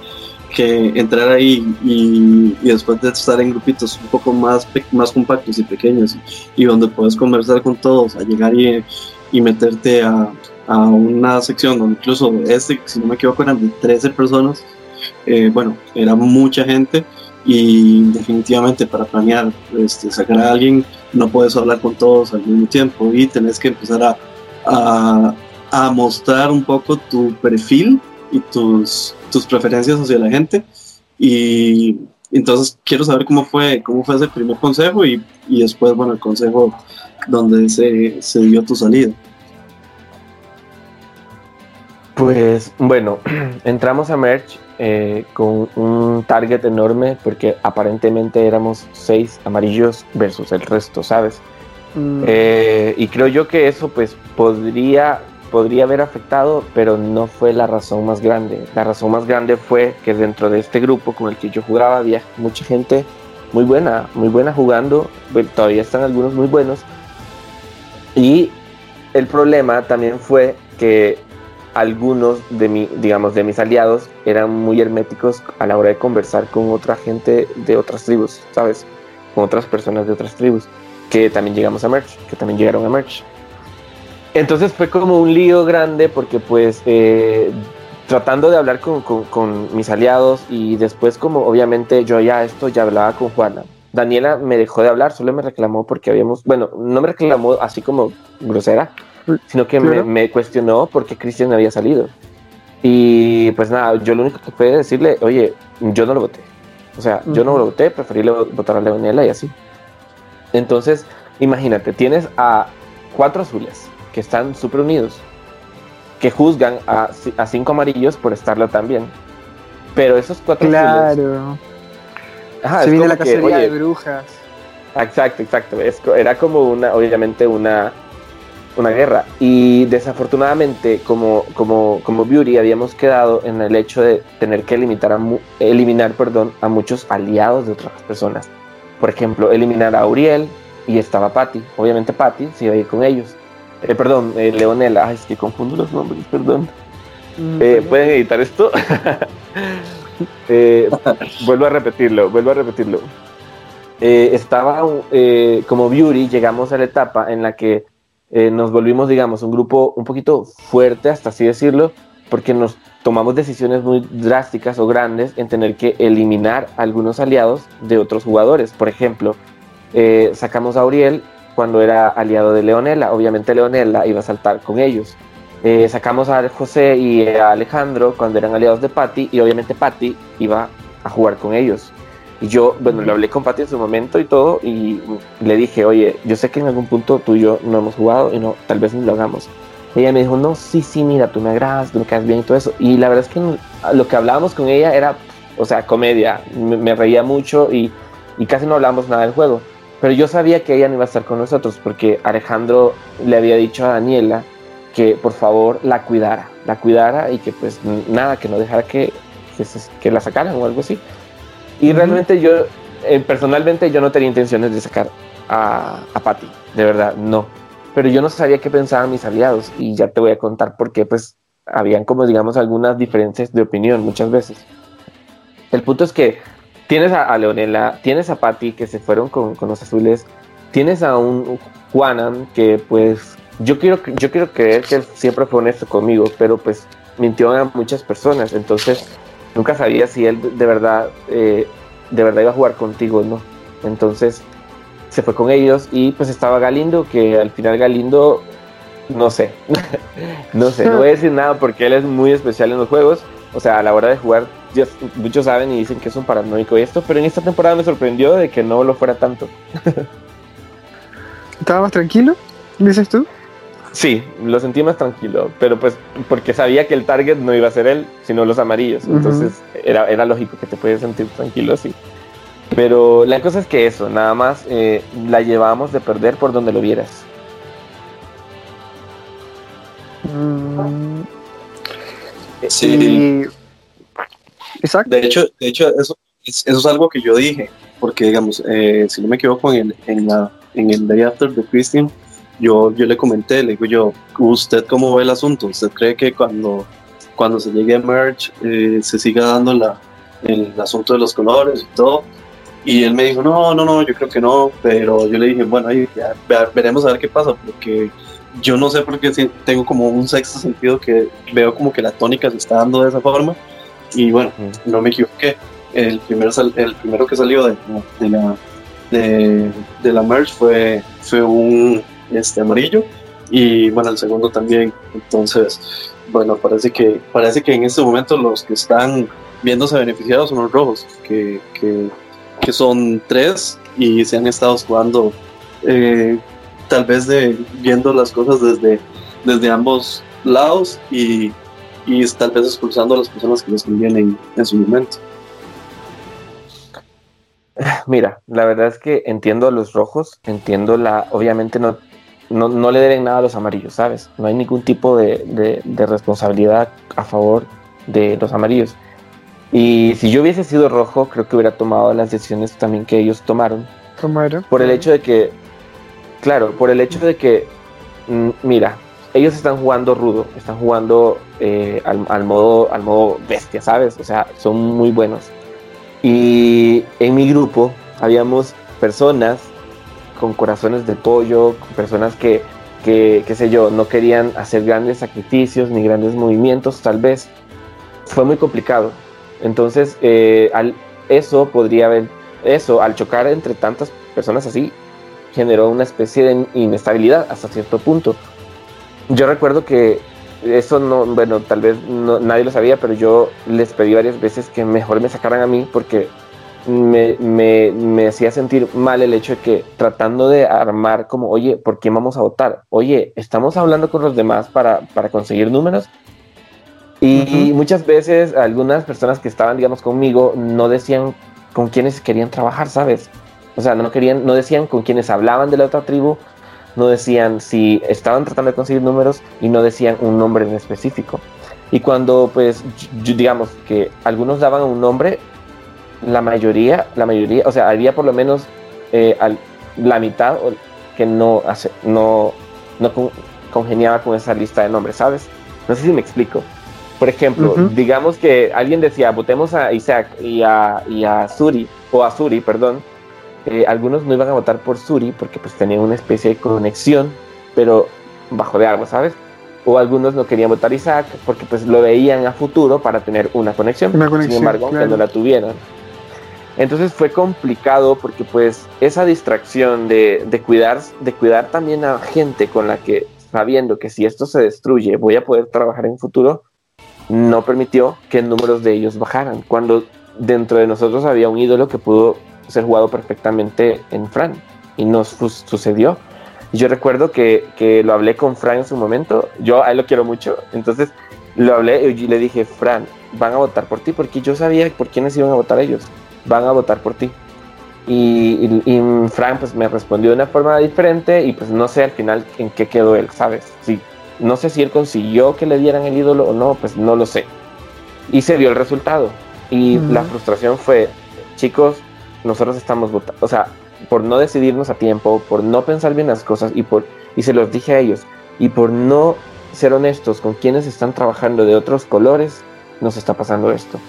que entrar ahí y, después de estar en grupitos un poco más, más compactos y pequeños y, donde puedes conversar con todos, a llegar y, y meterte a, una sección donde incluso este, si no me equivoco, eran de 13 personas, eh, bueno, era mucha gente y definitivamente para planear este, sacar a alguien no puedes hablar con todos al mismo tiempo y tenés que empezar a mostrar un poco tu perfil y tus, tus preferencias hacia la gente y entonces quiero saber cómo fue cómo fue ese primer consejo y, y después bueno el consejo donde se, se dio tu salida
pues bueno entramos a Merch eh, con un target enorme porque aparentemente éramos seis amarillos versus el resto, ¿sabes? Mm. Eh, y creo yo que eso pues podría, podría haber afectado, pero no fue la razón más grande. La razón más grande fue que dentro de este grupo con el que yo jugaba había mucha gente muy buena, muy buena jugando, todavía están algunos muy buenos. Y el problema también fue que algunos de mi, digamos, de mis aliados eran muy herméticos a la hora de conversar con otra gente de otras tribus, ¿sabes? Con otras personas de otras tribus, que también llegamos a Merch, que también llegaron a Merch. Entonces fue como un lío grande porque pues eh, tratando de hablar con, con, mis aliados y después como obviamente yo ya esto ya hablaba con Juana. Daniela me dejó de hablar, solo me reclamó porque habíamos, bueno, no me reclamó así como grosera, sino que me, cuestionó por qué Cristian había salido. Y pues nada, yo lo único que pude decirle, oye, yo no lo voté. O sea, yo no lo voté, preferí votar a Leonela y así. Entonces, imagínate, tienes a cuatro azules que están súper unidos, que juzgan a, a, cinco amarillos por estarlo también. Pero esos cuatro
claro. Ajá, Se viene la cacería de brujas.
Exacto, exacto. era como una, obviamente, una una guerra. Y desafortunadamente, como, como, como Beauty, habíamos quedado en el hecho de tener que eliminar a, eliminar, perdón, a muchos aliados de otras personas. Por ejemplo, eliminar a Uriel y estaba Patty. Obviamente Patty se iba a ir con ellos. Eh, perdón, eh, Leonela. Ay, es que confundo los nombres, perdón. Mm, eh, ¿Pueden editar esto? vuelvo a repetirlo, vuelvo a repetirlo. estaba como Beauty, llegamos a la etapa en la que eh, nos volvimos, digamos, un grupo un poquito fuerte, hasta así decirlo, porque nos tomamos decisiones muy drásticas o grandes en tener que eliminar algunos aliados de otros jugadores. Por ejemplo, eh, sacamos a Uriel cuando era aliado de Leonela. Obviamente Leonela iba a saltar con ellos. Eh, sacamos a José y a Alejandro cuando eran aliados de Patty y obviamente Patty iba a jugar con ellos. Y yo, bueno, le hablé con Patty en su momento y todo y le dije, oye, yo sé que en algún punto tú y yo no hemos jugado y no, tal vez ni lo hagamos. Ella me dijo, no, sí, sí, mira, tú me agradas, tú me quedas bien y todo eso. Y la verdad es que lo que hablábamos con ella era, o sea, comedia. Me, reía mucho y, y casi no hablábamos nada del juego. Pero yo sabía que ella no iba a estar con nosotros porque Alejandro le había dicho a Daniela que por favor la cuidara, la cuidara y que pues nada, que no dejara que, que, la sacaran o algo así. Y realmente yo, eh, personalmente yo no tenía intenciones de sacar a, a Patty, de verdad, no. Pero yo no sabía qué pensaban mis aliados y ya te voy a contar por qué pues habían como digamos algunas diferencias de opinión muchas veces. El punto es que tienes a, Leonela, tienes a Patty que se fueron con, con los azules, tienes a un Juanan que pues yo quiero, yo quiero creer que él siempre fue honesto conmigo, pero pues mintió a muchas personas, entonces nunca sabía si él de verdad, eh, de verdad iba a jugar contigo o no. Entonces se fue con ellos y pues estaba Galindo, que al final Galindo, no sé, no sé, no voy a decir nada porque él es muy especial en los juegos, o sea, a la hora de jugar, muchos saben y dicen que es un paranoico y esto, pero en esta temporada me sorprendió de que no lo fuera tanto.
¿Estaba más tranquilo? ¿Dices tú?
Sí, lo sentí más tranquilo, pero pues porque sabía que el target no iba a ser él, sino los amarillos. Entonces era, era lógico que te puedes sentir tranquilo así. Pero la cosa es que eso, nada más eh, la llevamos de perder por donde lo vieras.
Mm. Sí. Exacto. De hecho, de hecho eso, eso es algo que yo dije, porque digamos, eh, si no me equivoco, en en, la, en el Day After de Christian, yo, yo le comenté, le digo yo, ¿usted cómo ve el asunto? ¿Usted cree que cuando, cuando se llegue a Merge eh, se siga dando la, el asunto de los colores y todo? Y él me dijo, no, no, no, yo creo que no, pero yo le dije, bueno, ahí ya, veremos a ver qué pasa, porque yo no sé por qué tengo como un sexto sentido que veo como que la tónica se está dando de esa forma, y bueno, no me equivoqué. El primero, el primero que salió de, de la, de, de, la merge fue, fue un, este amarillo y bueno el segundo también entonces bueno parece que parece que en este momento los que están viéndose beneficiados son los rojos que, que, son tres y se han estado jugando eh, tal vez de viendo las cosas desde desde ambos lados y, y tal vez expulsando a las personas que les convienen en su momento
Mira, la verdad es que entiendo a los rojos, entiendo la, obviamente no, no, le deben nada a los amarillos, ¿sabes? No hay ningún tipo de, responsabilidad a favor de los amarillos. Y si yo hubiese sido rojo, creo que hubiera tomado las decisiones también que ellos tomaron.
Tomaron.
Por el hecho de que, claro, por el hecho de que, mm, mira, ellos están jugando rudo, están jugando eh, al, modo, al modo bestia, ¿sabes? O sea, son muy buenos. Y en mi grupo habíamos personas con corazones de pollo, personas que, que, qué sé yo, no querían hacer grandes sacrificios ni grandes movimientos, tal vez. Fue muy complicado. Entonces, eh, al, eso podría haber, eso, al chocar entre tantas personas así, generó una especie de inestabilidad hasta cierto punto. Yo recuerdo que eso no, bueno, tal vez nadie lo sabía, pero yo les pedí varias veces que mejor me sacaran a mí porque me, me, me, hacía sentir mal el hecho de que tratando de armar como, oye, ¿por qué vamos a votar? Oye, estamos hablando con los demás para, para conseguir números. Y muchas veces algunas personas que estaban, digamos, conmigo no decían con quiénes querían trabajar, ¿sabes? O sea, no, querían, no decían con quienes hablaban de la otra tribu, no decían si estaban tratando de conseguir números y no decían un nombre en específico. Y cuando, pues, digamos que algunos daban un nombre, la mayoría, la mayoría, o sea, había por lo menos eh, la mitad que no, hace, no, no congeniaba con esa lista de nombres, ¿sabes? No sé si me explico. Por ejemplo, digamos que alguien decía, votemos a Isaac y a, y a Suri, o a Suri, perdón. Eh, algunos no iban a votar por Suri porque pues tenían una especie de conexión, pero bajo de agua, ¿sabes? O algunos no querían votar Isaac porque pues lo veían a futuro para tener una conexión. Sin embargo, cuando la tuvieran, entonces fue complicado porque pues esa distracción de, cuidar, de cuidar también a gente con la que sabiendo que si esto se destruye voy a poder trabajar en futuro, no permitió que números de ellos bajaran. Cuando dentro de nosotros había un ídolo que pudo ser jugado perfectamente en Fran y nos sucedió. Yo recuerdo que, que, lo hablé con Fran en su momento, yo a él lo quiero mucho, entonces lo hablé y le dije, Fran, van a votar por ti, porque yo sabía por quiénes iban a votar ellos, van a votar por ti. Y, y, Fran pues me respondió de una forma diferente y pues no sé al final en qué quedó él, ¿sabes? Sí, no sé si él consiguió que le dieran el ídolo o no, pues no lo sé. Y se dio el resultado. Y la frustración fue, chicos, nosotros estamos votando, o sea, por no decidirnos a tiempo, por no pensar bien las cosas y por y se los dije a ellos y por no ser honestos con quienes están trabajando de otros colores, nos está pasando esto.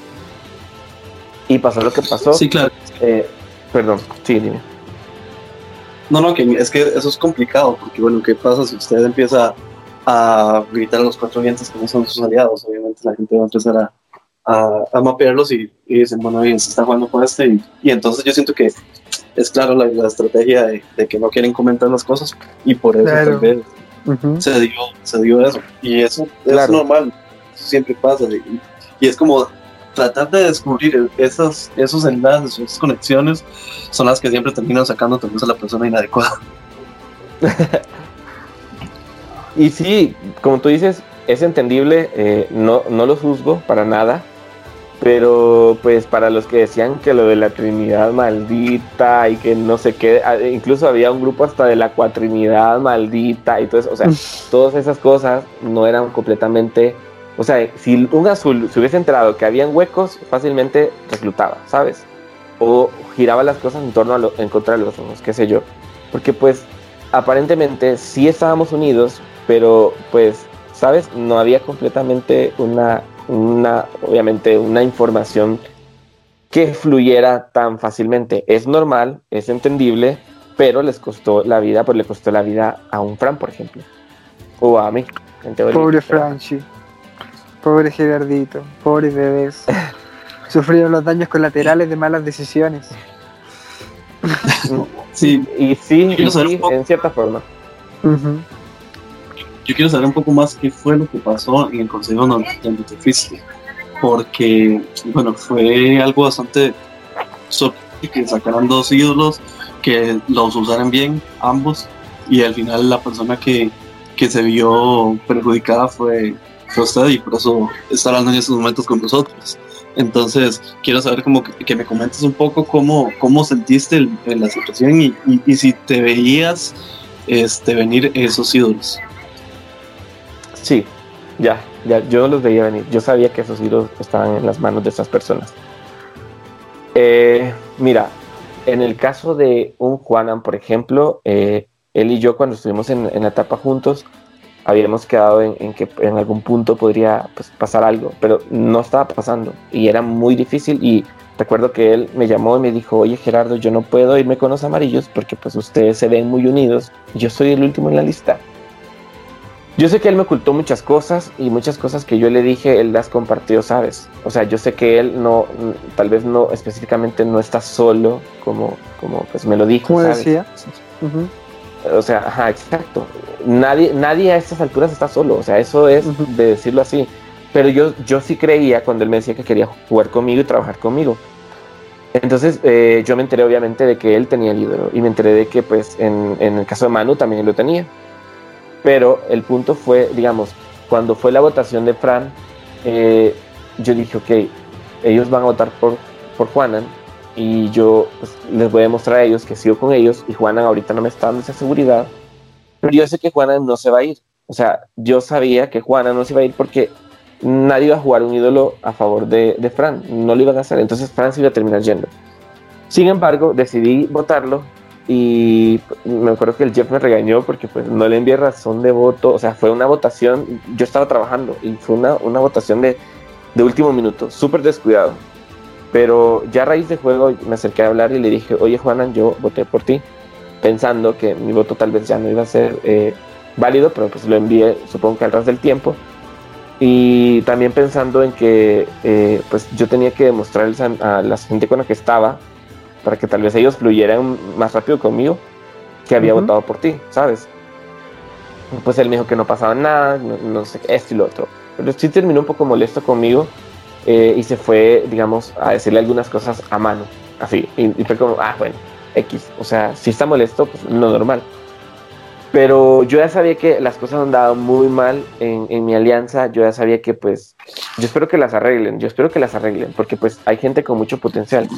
Y pasó lo que pasó.
Sí, claro.
Eh, perdón, sí, dime.
No, no, que es que eso es complicado, porque bueno, ¿qué pasa si usted empieza a gritar a los cuatro vientos que no son sus aliados? Obviamente la gente va a empezar a, a, a mapearlos y, y, dicen, bueno, bien, se está jugando con este. Y, entonces yo siento que es claro la, la estrategia de, de, que no quieren comentar las cosas y por eso
Claro.
tal vez
Ujú.
se, dio, se dio eso. Y eso
Claro.
es normal, eso siempre pasa. Y, y es como tratar de descubrir esos, esos enlaces, esas conexiones, son las que siempre terminan sacando tal vez a la persona inadecuada.
Y sí, como tú dices, es entendible, eh, no, no lo juzgo para nada, pero pues para los que decían que lo de la Trinidad maldita y que no sé qué, ah, incluso había un grupo hasta de la Cuatrinidad maldita y todo eso, o sea, todas esas cosas no eran completamente, o sea, si un azul se hubiese enterado que habían huecos, fácilmente reclutaba, ¿sabes? O giraba las cosas en torno a lo, en contra de los ojos, qué sé yo, porque pues aparentemente sí estábamos unidos, pero pues, ¿sabes? No había completamente una, una, obviamente, una información que fluyera tan fácilmente. Es normal, es entendible, pero les costó la vida, pues le costó la vida a un Fran, por ejemplo. O a mí, en teoría.
Pobre Franchi. Pobre Gerardito. Pobres bebés. Sufrieron los daños colaterales de malas decisiones.
Sí,
Y sí, y sí, en cierta forma.
Yo quiero saber un poco más qué fue lo que pasó en el consejo donde, te fuiste. Porque, bueno, fue algo bastante sorprendente que sacaran dos ídolos, que los usaran bien ambos, y al final la persona que, que se vio perjudicada fue, fue usted, y por eso está hablando en estos momentos con nosotros. Entonces, quiero saber como que, que me comentes un poco cómo, cómo sentiste el- la situación y, y- y si te veías este, venir esos ídolos.
Sí, ya, ya, yo los veía venir. Yo sabía que esos hilos estaban en las manos de esas personas. Eh, mira, en el caso de un Juanan, por ejemplo, eh, él y yo cuando estuvimos en, la etapa juntos, habíamos quedado en, en que en algún punto podría pues, pasar algo, pero no estaba pasando y era muy difícil y recuerdo que él me llamó y me dijo, oye Gerardo, yo no puedo irme con los amarillos porque pues ustedes se ven muy unidos, yo soy el último en la lista. Yo sé que él me ocultó muchas cosas y muchas cosas que yo le dije, él las compartió, ¿sabes? O sea, yo sé que él no, tal vez no específicamente no está solo, como, como pues me lo dijo,
Como.
O sea, ajá, exacto. Nadie, nadie a estas alturas está solo, o sea, eso es de decirlo así. Pero yo, yo sí creía cuando él me decía que quería jugar conmigo y trabajar conmigo. Entonces eh, yo me enteré obviamente de que él tenía el ídolo y me enteré de que pues en, en el caso de Manu también lo tenía. Pero el punto fue, digamos, cuando fue la votación de Fran, eh, yo dije, ok, ellos van a votar por, por Juanan y yo pues, les voy a demostrar a ellos que sigo con ellos y Juanan ahorita no me está dando esa seguridad. Pero yo sé que Juanan no se va a ir. O sea, yo sabía que Juanan no se iba a ir porque nadie iba a jugar un ídolo a favor de, de Fran. No lo iban a hacer. Entonces Fran se iba a terminar yendo. Sin embargo, decidí votarlo y me acuerdo que el Jeff me regañó porque pues no le envié razón de voto, o sea, fue una votación, yo estaba trabajando y fue una, una votación de, de último minuto, súper descuidado. Pero ya a raíz de juego me acerqué a hablar y le dije, oye Juanan, yo voté por ti, pensando que mi voto tal vez ya no iba a ser eh, válido, pero pues lo envié supongo que al ras del tiempo. Y también pensando en que eh, pues yo tenía que demostrarles a, a la gente con la que estaba para que tal vez ellos fluyeran más rápido conmigo, que había votado por ti, ¿sabes? pues él me dijo que no pasaba nada, no, sé, esto y lo otro. Pero sí terminó un poco molesto conmigo eh, y se fue, digamos, a decirle algunas cosas a mano, así. Y, fue como, ah, bueno, X. O sea, si está molesto, pues no normal. Pero yo ya sabía que las cosas andaban muy mal en, en, mi alianza. Yo ya sabía que, pues, yo espero que las arreglen. Yo espero que las arreglen, porque, pues, hay gente con mucho potencial.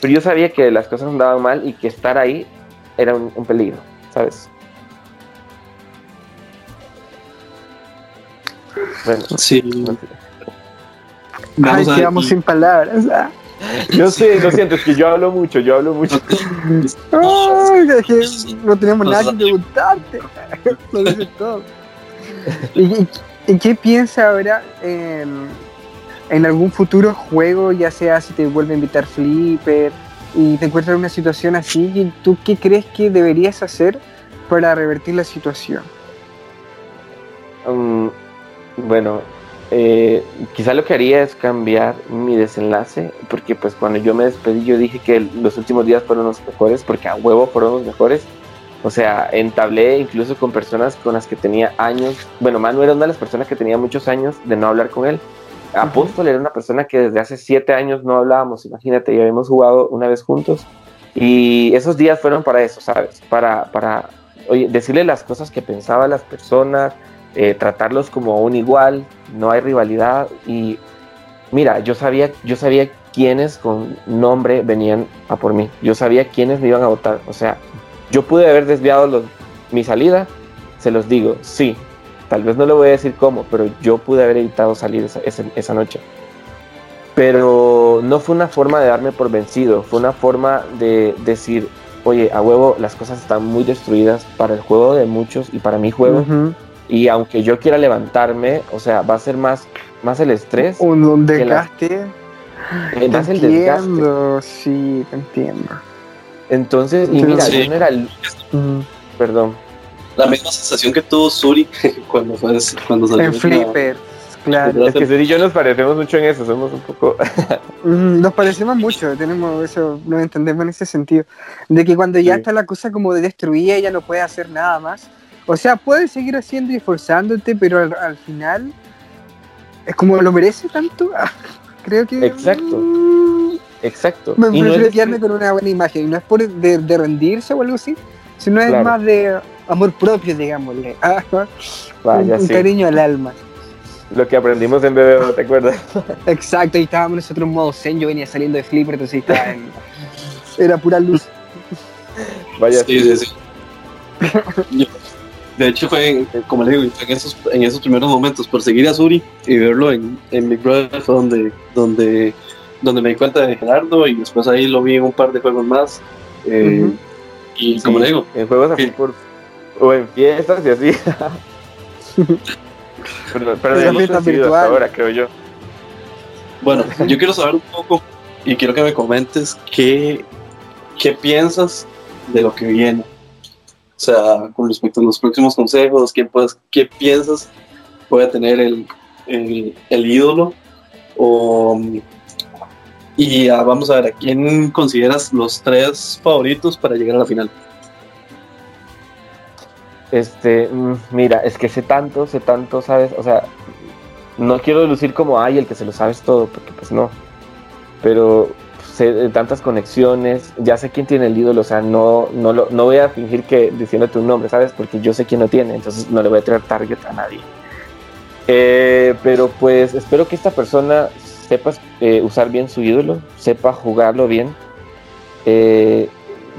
Pero yo sabía que las cosas andaban mal y que estar ahí era un, un peligro, ¿sabes?
Bueno, sí.
Vamos Ay, quedamos sin palabras. ¿ah?
Yo sé, lo siento, es que yo hablo mucho, yo hablo mucho.
Ay, no tenemos nada que preguntarte. Lo todo. ¿Y, y, qué piensas ahora en, en, algún futuro juego, ya sea si te vuelve a invitar Flipper y te encuentras en una situación así, ¿tú qué crees que deberías hacer para revertir la situación?
Um, bueno, eh, quizá lo que haría es cambiar mi desenlace, porque pues cuando yo me despedí yo dije que los últimos días fueron los mejores, porque a huevo fueron los mejores. O sea, entablé incluso con personas con las que tenía años. Bueno, Manu era una de las personas que tenía muchos años de no hablar con él. Apóstol era una persona que desde hace siete años no hablábamos, imagínate, ya habíamos jugado una vez juntos. Y esos días fueron para eso, ¿sabes? Para, para oye, decirle las cosas que pensaba las personas, eh, tratarlos como un igual, no hay rivalidad y mira, yo sabía, yo sabía quiénes con nombre venían a por mí, yo sabía quiénes me iban a votar, o sea, yo pude haber desviado mi salida, se los digo, sí, tal vez no le voy a decir cómo, pero yo pude haber evitado salir esa noche. Pero no fue una forma de darme por vencido, fue una forma de decir, oye, a huevo, las cosas están muy destruidas para el juego de muchos y para mi juego. Y aunque yo quiera levantarme, o sea, va a ser más, más el estrés.
Un, desgaste.
Eh, más el desgaste.
Sí, te entiendo.
Entonces, y mira, yo no era el. Perdón.
La misma sensación que tuvo Suri cuando, fue, cuando salió.
En Flipper. Claro.
Es que Suri y yo nos parecemos mucho en eso, somos un poco.
nos parecemos mucho, tenemos eso, nos entendemos en ese sentido. De que cuando ya está la cosa como de destruir, ella no puede hacer nada más o sea, puedes seguir haciendo y esforzándote, pero al, final es como lo merece tanto. Creo que.
Exacto. Mm, Exacto.
Me prefiero quedarme con una buena imagen. Y no es por de, rendirse o algo así, sino es más de amor propio, digámosle. Vaya, un, cariño al alma.
Lo que aprendimos en BBO, ¿te acuerdas?
Exacto, y estábamos nosotros en modo zen, yo venía saliendo de Flipper, entonces estaba en... Era pura luz.
Vaya, sí, sí, sí.
De hecho, fue, como le digo, en esos, en esos primeros momentos, por seguir a Suri y verlo en, en Big Brother fue donde, donde, donde me di cuenta de Gerardo y después ahí lo vi en un par de juegos más. Eh, y como le digo,
en juegos así por, o en fiestas y así. pero pero ya hasta ahora, creo yo.
Bueno, yo quiero saber un poco y quiero que me comentes qué, qué piensas de lo que viene. O sea, con respecto a los próximos consejos, ¿qué, pues, qué piensas puede tener el, el, ídolo? O, y vamos a ver, ¿a quién consideras los tres favoritos para llegar a la final?
Este, mm, mira, es que sé tanto, sé tanto, ¿sabes? O sea, no quiero lucir como, ay, el que se lo sabes todo, porque pues no. Pero tantas conexiones, ya sé quién tiene el ídolo, o sea, no, no, no voy a fingir que diciéndote un nombre, ¿sabes? Porque yo sé quién lo tiene, entonces no le voy a tirar target a nadie. Eh, pero pues espero que esta persona sepa eh, usar bien su ídolo, sepa jugarlo bien, eh,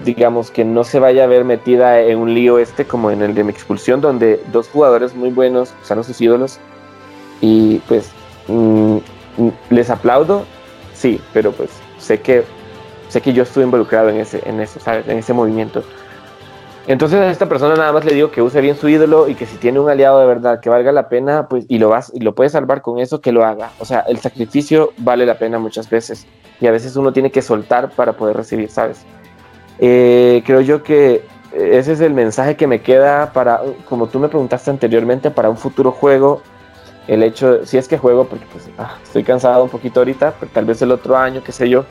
digamos que no se vaya a ver metida en un lío este como en el de mi expulsión, donde dos jugadores muy buenos usaron sus ídolos y pues mm, mm, les aplaudo, sí, pero pues sé que, sé que yo estuve involucrado en ese, en eso, En ese movimiento. Entonces a esta persona nada más le digo que use bien su ídolo y que si tiene un aliado de verdad que valga la pena, pues y lo vas y lo puede salvar con eso, que lo haga. O sea, el sacrificio vale la pena muchas veces y a veces uno tiene que soltar para poder recibir, ¿sabes? Eh, creo yo que ese es el mensaje que me queda para, como tú me preguntaste anteriormente, para un futuro juego el hecho, si es que juego, porque pues, ah, estoy cansado un poquito ahorita, pero tal vez el otro año, qué sé yo,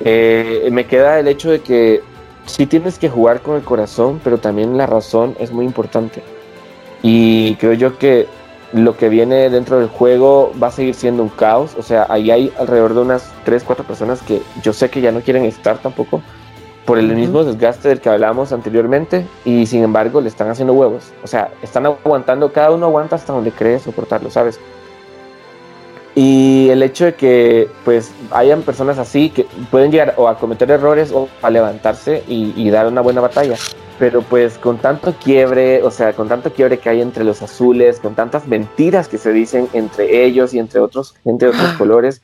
eh, me queda el hecho de que sí tienes que jugar con el corazón, pero también la razón es muy importante. Y creo yo que lo que viene dentro del juego va a seguir siendo un caos. O sea, ahí hay alrededor de unas 3, 4 personas que yo sé que ya no quieren estar tampoco por el mismo desgaste del que hablábamos anteriormente y sin embargo le están haciendo huevos. O sea, están aguantando, cada uno aguanta hasta donde cree soportarlo, ¿sabes? Y el hecho de que pues hayan personas así que pueden llegar o a cometer errores o a levantarse y, y dar una buena batalla pero pues con tanto quiebre, o sea, con tanto quiebre que hay entre los azules, con tantas mentiras que se dicen entre ellos y entre otros, gente de otros colores,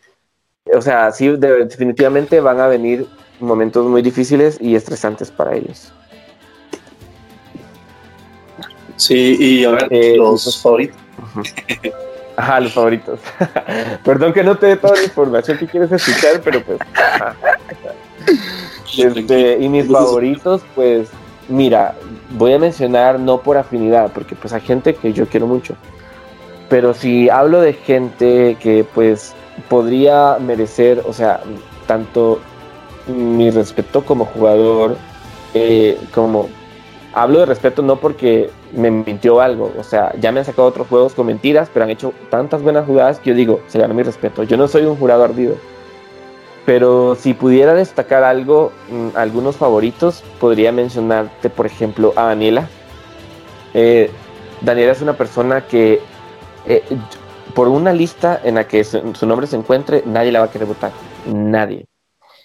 o sea, sí, definitivamente van a venir momentos muy difíciles y estresantes para ellos.
Sí, y a ver, eh, los favoritos.
Ajá, los favoritos. Perdón que no te dé toda la información que quieres escuchar, pero pues. Este, y mis favoritos, pues Mira, voy a mencionar no por afinidad, porque pues hay gente que yo quiero mucho. Pero si hablo de gente que pues podría merecer, o sea, tanto mi respeto como jugador, eh, como hablo de respeto no porque me mintió algo, o sea, ya me han sacado otros juegos con mentiras, pero han hecho tantas buenas jugadas que yo digo, se gana mi respeto. Yo no soy un jurado ardido. Pero si pudiera destacar algo, mm, algunos favoritos, podría mencionarte, por ejemplo, a Daniela. Eh, Daniela es una persona que, eh, por una lista en la que su, nombre se encuentre, nadie la va a querer votar. Nadie.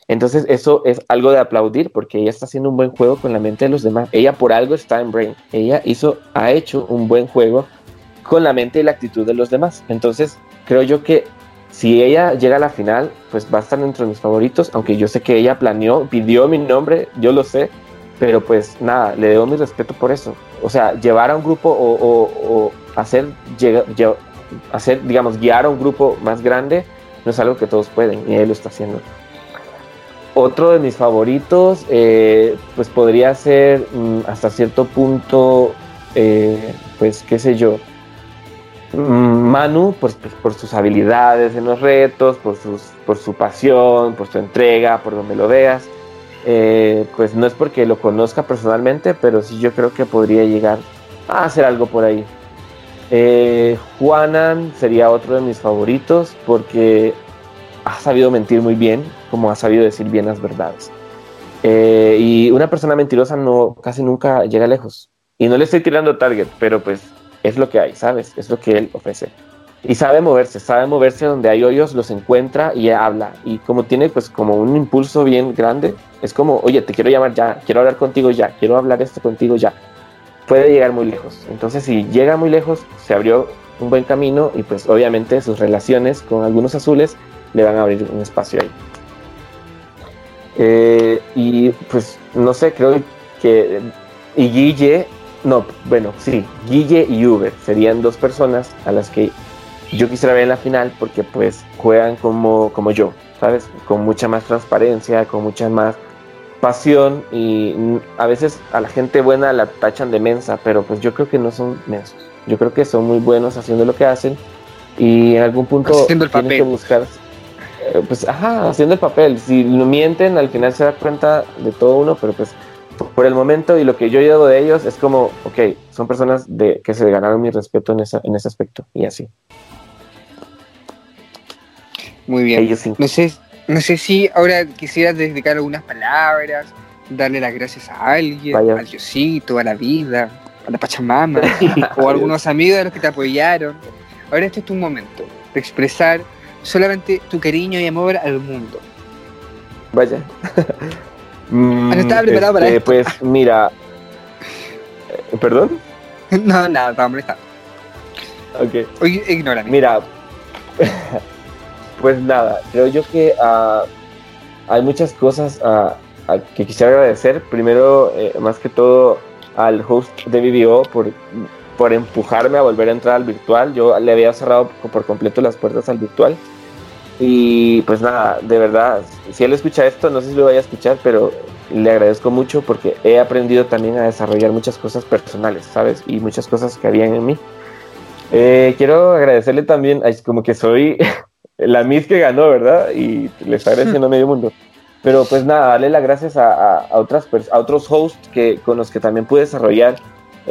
Entonces, eso es algo de aplaudir porque ella está haciendo un buen juego con la mente de los demás. Ella por algo está en Brain. Ella hizo, ha hecho un buen juego con la mente y la actitud de los demás. Entonces, creo yo que si ella llega a la final, pues va a estar entre mis favoritos, aunque yo sé que ella planeó, pidió mi nombre, yo lo sé, pero pues nada, le debo mi respeto por eso. O sea, llevar a un grupo o, hacer, hacer, digamos, guiar a un grupo más grande no es algo que todos pueden y él lo está haciendo. Otro de mis favoritos, eh, pues podría ser mm, hasta cierto punto, eh, pues qué sé yo, Manu, pues, pues, por sus habilidades en los retos, por, sus, por su pasión, por su entrega, por donde lo veas. Eh, pues no es porque lo conozca personalmente, pero sí yo creo que podría llegar a hacer algo por ahí. Eh, Juanan sería otro de mis favoritos porque ha sabido mentir muy bien, como ha sabido decir bien las verdades. Eh, y una persona mentirosa no casi nunca llega lejos. Y no le estoy tirando target, pero pues es lo que hay, ¿sabes? Es lo que él ofrece. Y sabe moverse, sabe moverse donde hay hoyos, los encuentra y habla. Y como tiene pues como un impulso bien grande, es como, oye, te quiero llamar ya, quiero hablar contigo ya, quiero hablar esto contigo ya. Puede llegar muy lejos. Entonces si llega muy lejos, se abrió un buen camino y pues obviamente sus relaciones con algunos azules le van a abrir un espacio ahí. Eh, y pues no sé, creo que... Y Guille no, bueno, sí, Guille y Uber serían dos personas a las que yo quisiera ver en la final porque pues juegan como, como yo, ¿sabes? Con mucha más transparencia, con mucha más pasión y a veces a la gente buena la tachan de mensa, pero pues yo creo que no son mensos. Yo creo que son muy buenos haciendo lo que hacen y en algún punto tienen que buscar pues ajá, haciendo el papel. Si lo mienten, al final se da cuenta de todo uno, pero pues por el momento y lo que yo llevo de ellos es como, ok, son personas de, que se ganaron mi respeto en, esa, en ese aspecto y así.
Muy bien. No, sé, no sé si ahora quisieras dedicar algunas palabras, darle las gracias a alguien, al Diosito, a la vida, a la Pachamama, o a algunos amigos de los que te apoyaron. Ahora este es tu momento de expresar solamente tu cariño y amor al mundo.
Vaya.
Mm, estaba preparado para
este, Pues mira. Eh, ¿Perdón?
No, nada, estaba molestando.
Ok.
Oye, ignora.
Mira. pues nada, creo yo que uh, hay muchas cosas uh, que quisiera agradecer. Primero, eh, más que todo, al host de VBO por, por empujarme a volver a entrar al virtual. Yo le había cerrado por completo las puertas al virtual. Y pues nada, de verdad, si él escucha esto, no sé si lo vaya a escuchar, pero le agradezco mucho porque he aprendido también a desarrollar muchas cosas personales, ¿sabes? Y muchas cosas que habían en mí. Eh, quiero agradecerle también, como que soy la Miss que ganó, ¿verdad? Y le está agradeciendo a medio mundo. Pero pues nada, darle las gracias a, a, otras, a otros hosts que, con los que también pude desarrollar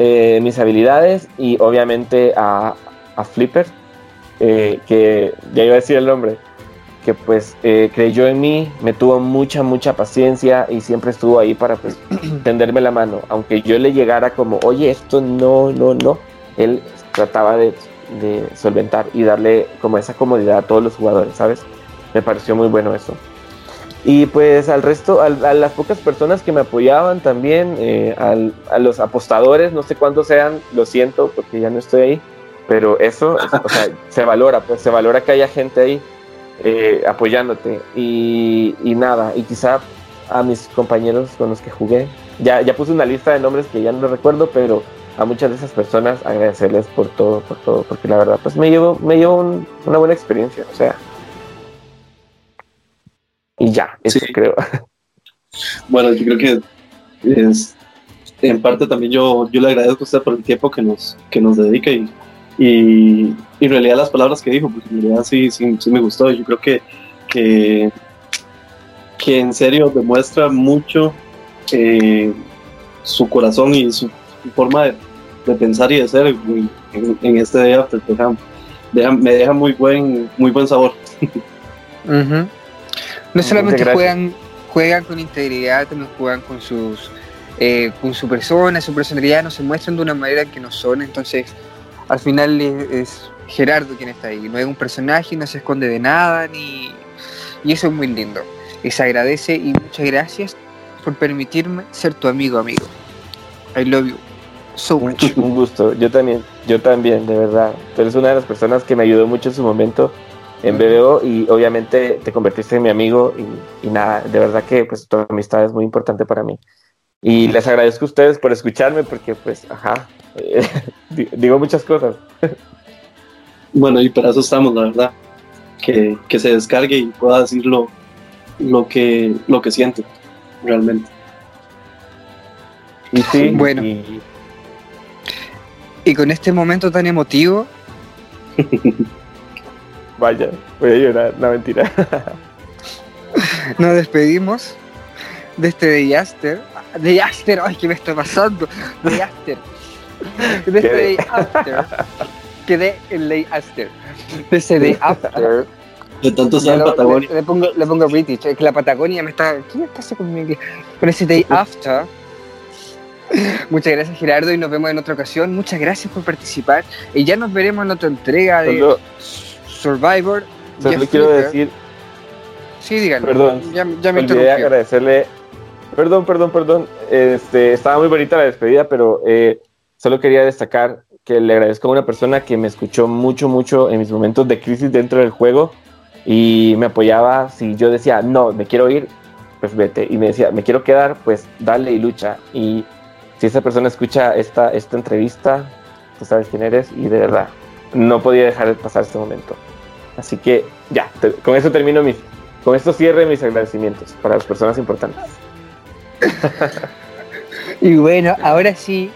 eh, mis habilidades y obviamente a, a Flipper, eh, que ya iba a decir el nombre, que pues eh, creyó en mí, me tuvo mucha, mucha paciencia y siempre estuvo ahí para pues tenderme la mano. Aunque yo le llegara como, oye, esto no, no, no, él trataba de, de solventar y darle como esa comodidad a todos los jugadores, ¿sabes? Me pareció muy bueno eso. Y pues al resto, al- a, las pocas personas que me apoyaban también, eh, al- a los apostadores, no sé cuántos sean, lo siento porque ya no estoy ahí, pero eso, o sea, se valora, pues se valora que haya gente ahí eh, apoyándote. Y, y nada, y quizá a mis compañeros con los que jugué, ya, ya puse una lista de nombres que ya no recuerdo, pero a muchas de esas personas agradecerles por todo, por todo, porque la verdad, pues me llevo, me llevo un- una buena experiencia, o sea. Eso
Sí.
creo.
Bueno, yo creo que es, en parte también yo, yo le agradezco a usted por el tiempo que nos, que nos dedica y, y, y en realidad las palabras que dijo, porque en realidad sí, sí, sí me gustó. Yo creo que, que, que en serio demuestra mucho eh, su corazón y su, su forma de, de pensar y de ser en, en- en este Day After. Deja- deja- me deja muy buen, muy buen sabor.
Ujú. No solamente juegan, juegan con integridad, también juegan con sus eh, con su persona, su personalidad, no se muestran de una manera que no son, entonces al final es, es Gerardo quien está ahí, no es un personaje, no se esconde de nada, ni y eso es muy lindo. Y se agradece y muchas gracias por permitirme ser tu amigo amigo. I love you so much.
Un gusto, yo también, yo también, de verdad. Tú eres una de las personas que me ayudó mucho en su momento en BBO y obviamente te convertiste en mi amigo y, y nada, de verdad que pues tu amistad es muy importante para mí. Y les agradezco a ustedes por escucharme porque pues, ajá, eh, di- digo muchas cosas.
Bueno, y para eso estamos, la verdad. Que, que se descargue y pueda decir lo, lo, que, lo que siente realmente.
Y sí,
Bueno.
y-
Y con este momento tan emotivo,
vaya, voy a llorar, no mentira.
nos despedimos de este Day After. Day After, ay, ¿qué me está pasando? Day After. De este
¿Qué
Day After. Quedé el Day After. De ese Day After.
De tanto en
lo-
Patagonia.
Le, le pongo, le pongo British, es que la Patagonia me está. ¿Qué me pasa con mi inglés? Con ese Day After. Muchas gracias Gerardo y nos vemos en otra ocasión. Muchas gracias por participar. Y ya nos veremos en otra entrega de Survivor.
solo
Jeff
quiero
Flipper.
decir,
Sí, díganlo.
Perdón,
Ya, ya me
olvidé agradecerle. Perdón, perdón, perdón. Este, estaba muy bonita la despedida, pero eh, solo quería destacar que le agradezco a una persona que me escuchó mucho, mucho en mis momentos de crisis dentro del juego y me apoyaba. Si yo decía, no, me quiero ir, pues vete. Y me decía, me quiero quedar, pues dale y lucha. Y si esa persona escucha esta, esta entrevista, tú sabes quién eres y de verdad, no podía dejar de pasar este momento. Así que ya, te- con eso termino mis, con esto cierre mis agradecimientos para las personas importantes.
Y bueno, ahora sí,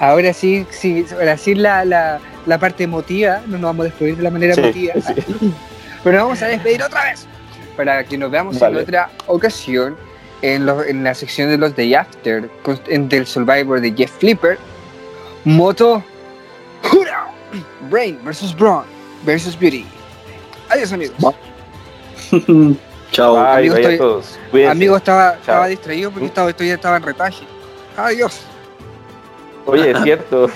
ahora sí, sí ahora sí la, la, la parte emotiva, no nos vamos a despedir de la manera
Sí,
emotiva,
sí.
pero nos vamos a despedir otra vez para que nos veamos
Vale.
en otra ocasión en, los- en la sección de los Day After con- en- del Survivor de Jeff Flipper. Moto. Brain versus Braun versus Beauty. Adiós amigos.
Chao.
Bye, a
estoy-
todos.
Amigo, estaba,
Chao.
estaba distraído porque estaba, esto ya estaba en retaje. Adiós.
Oye, es cierto.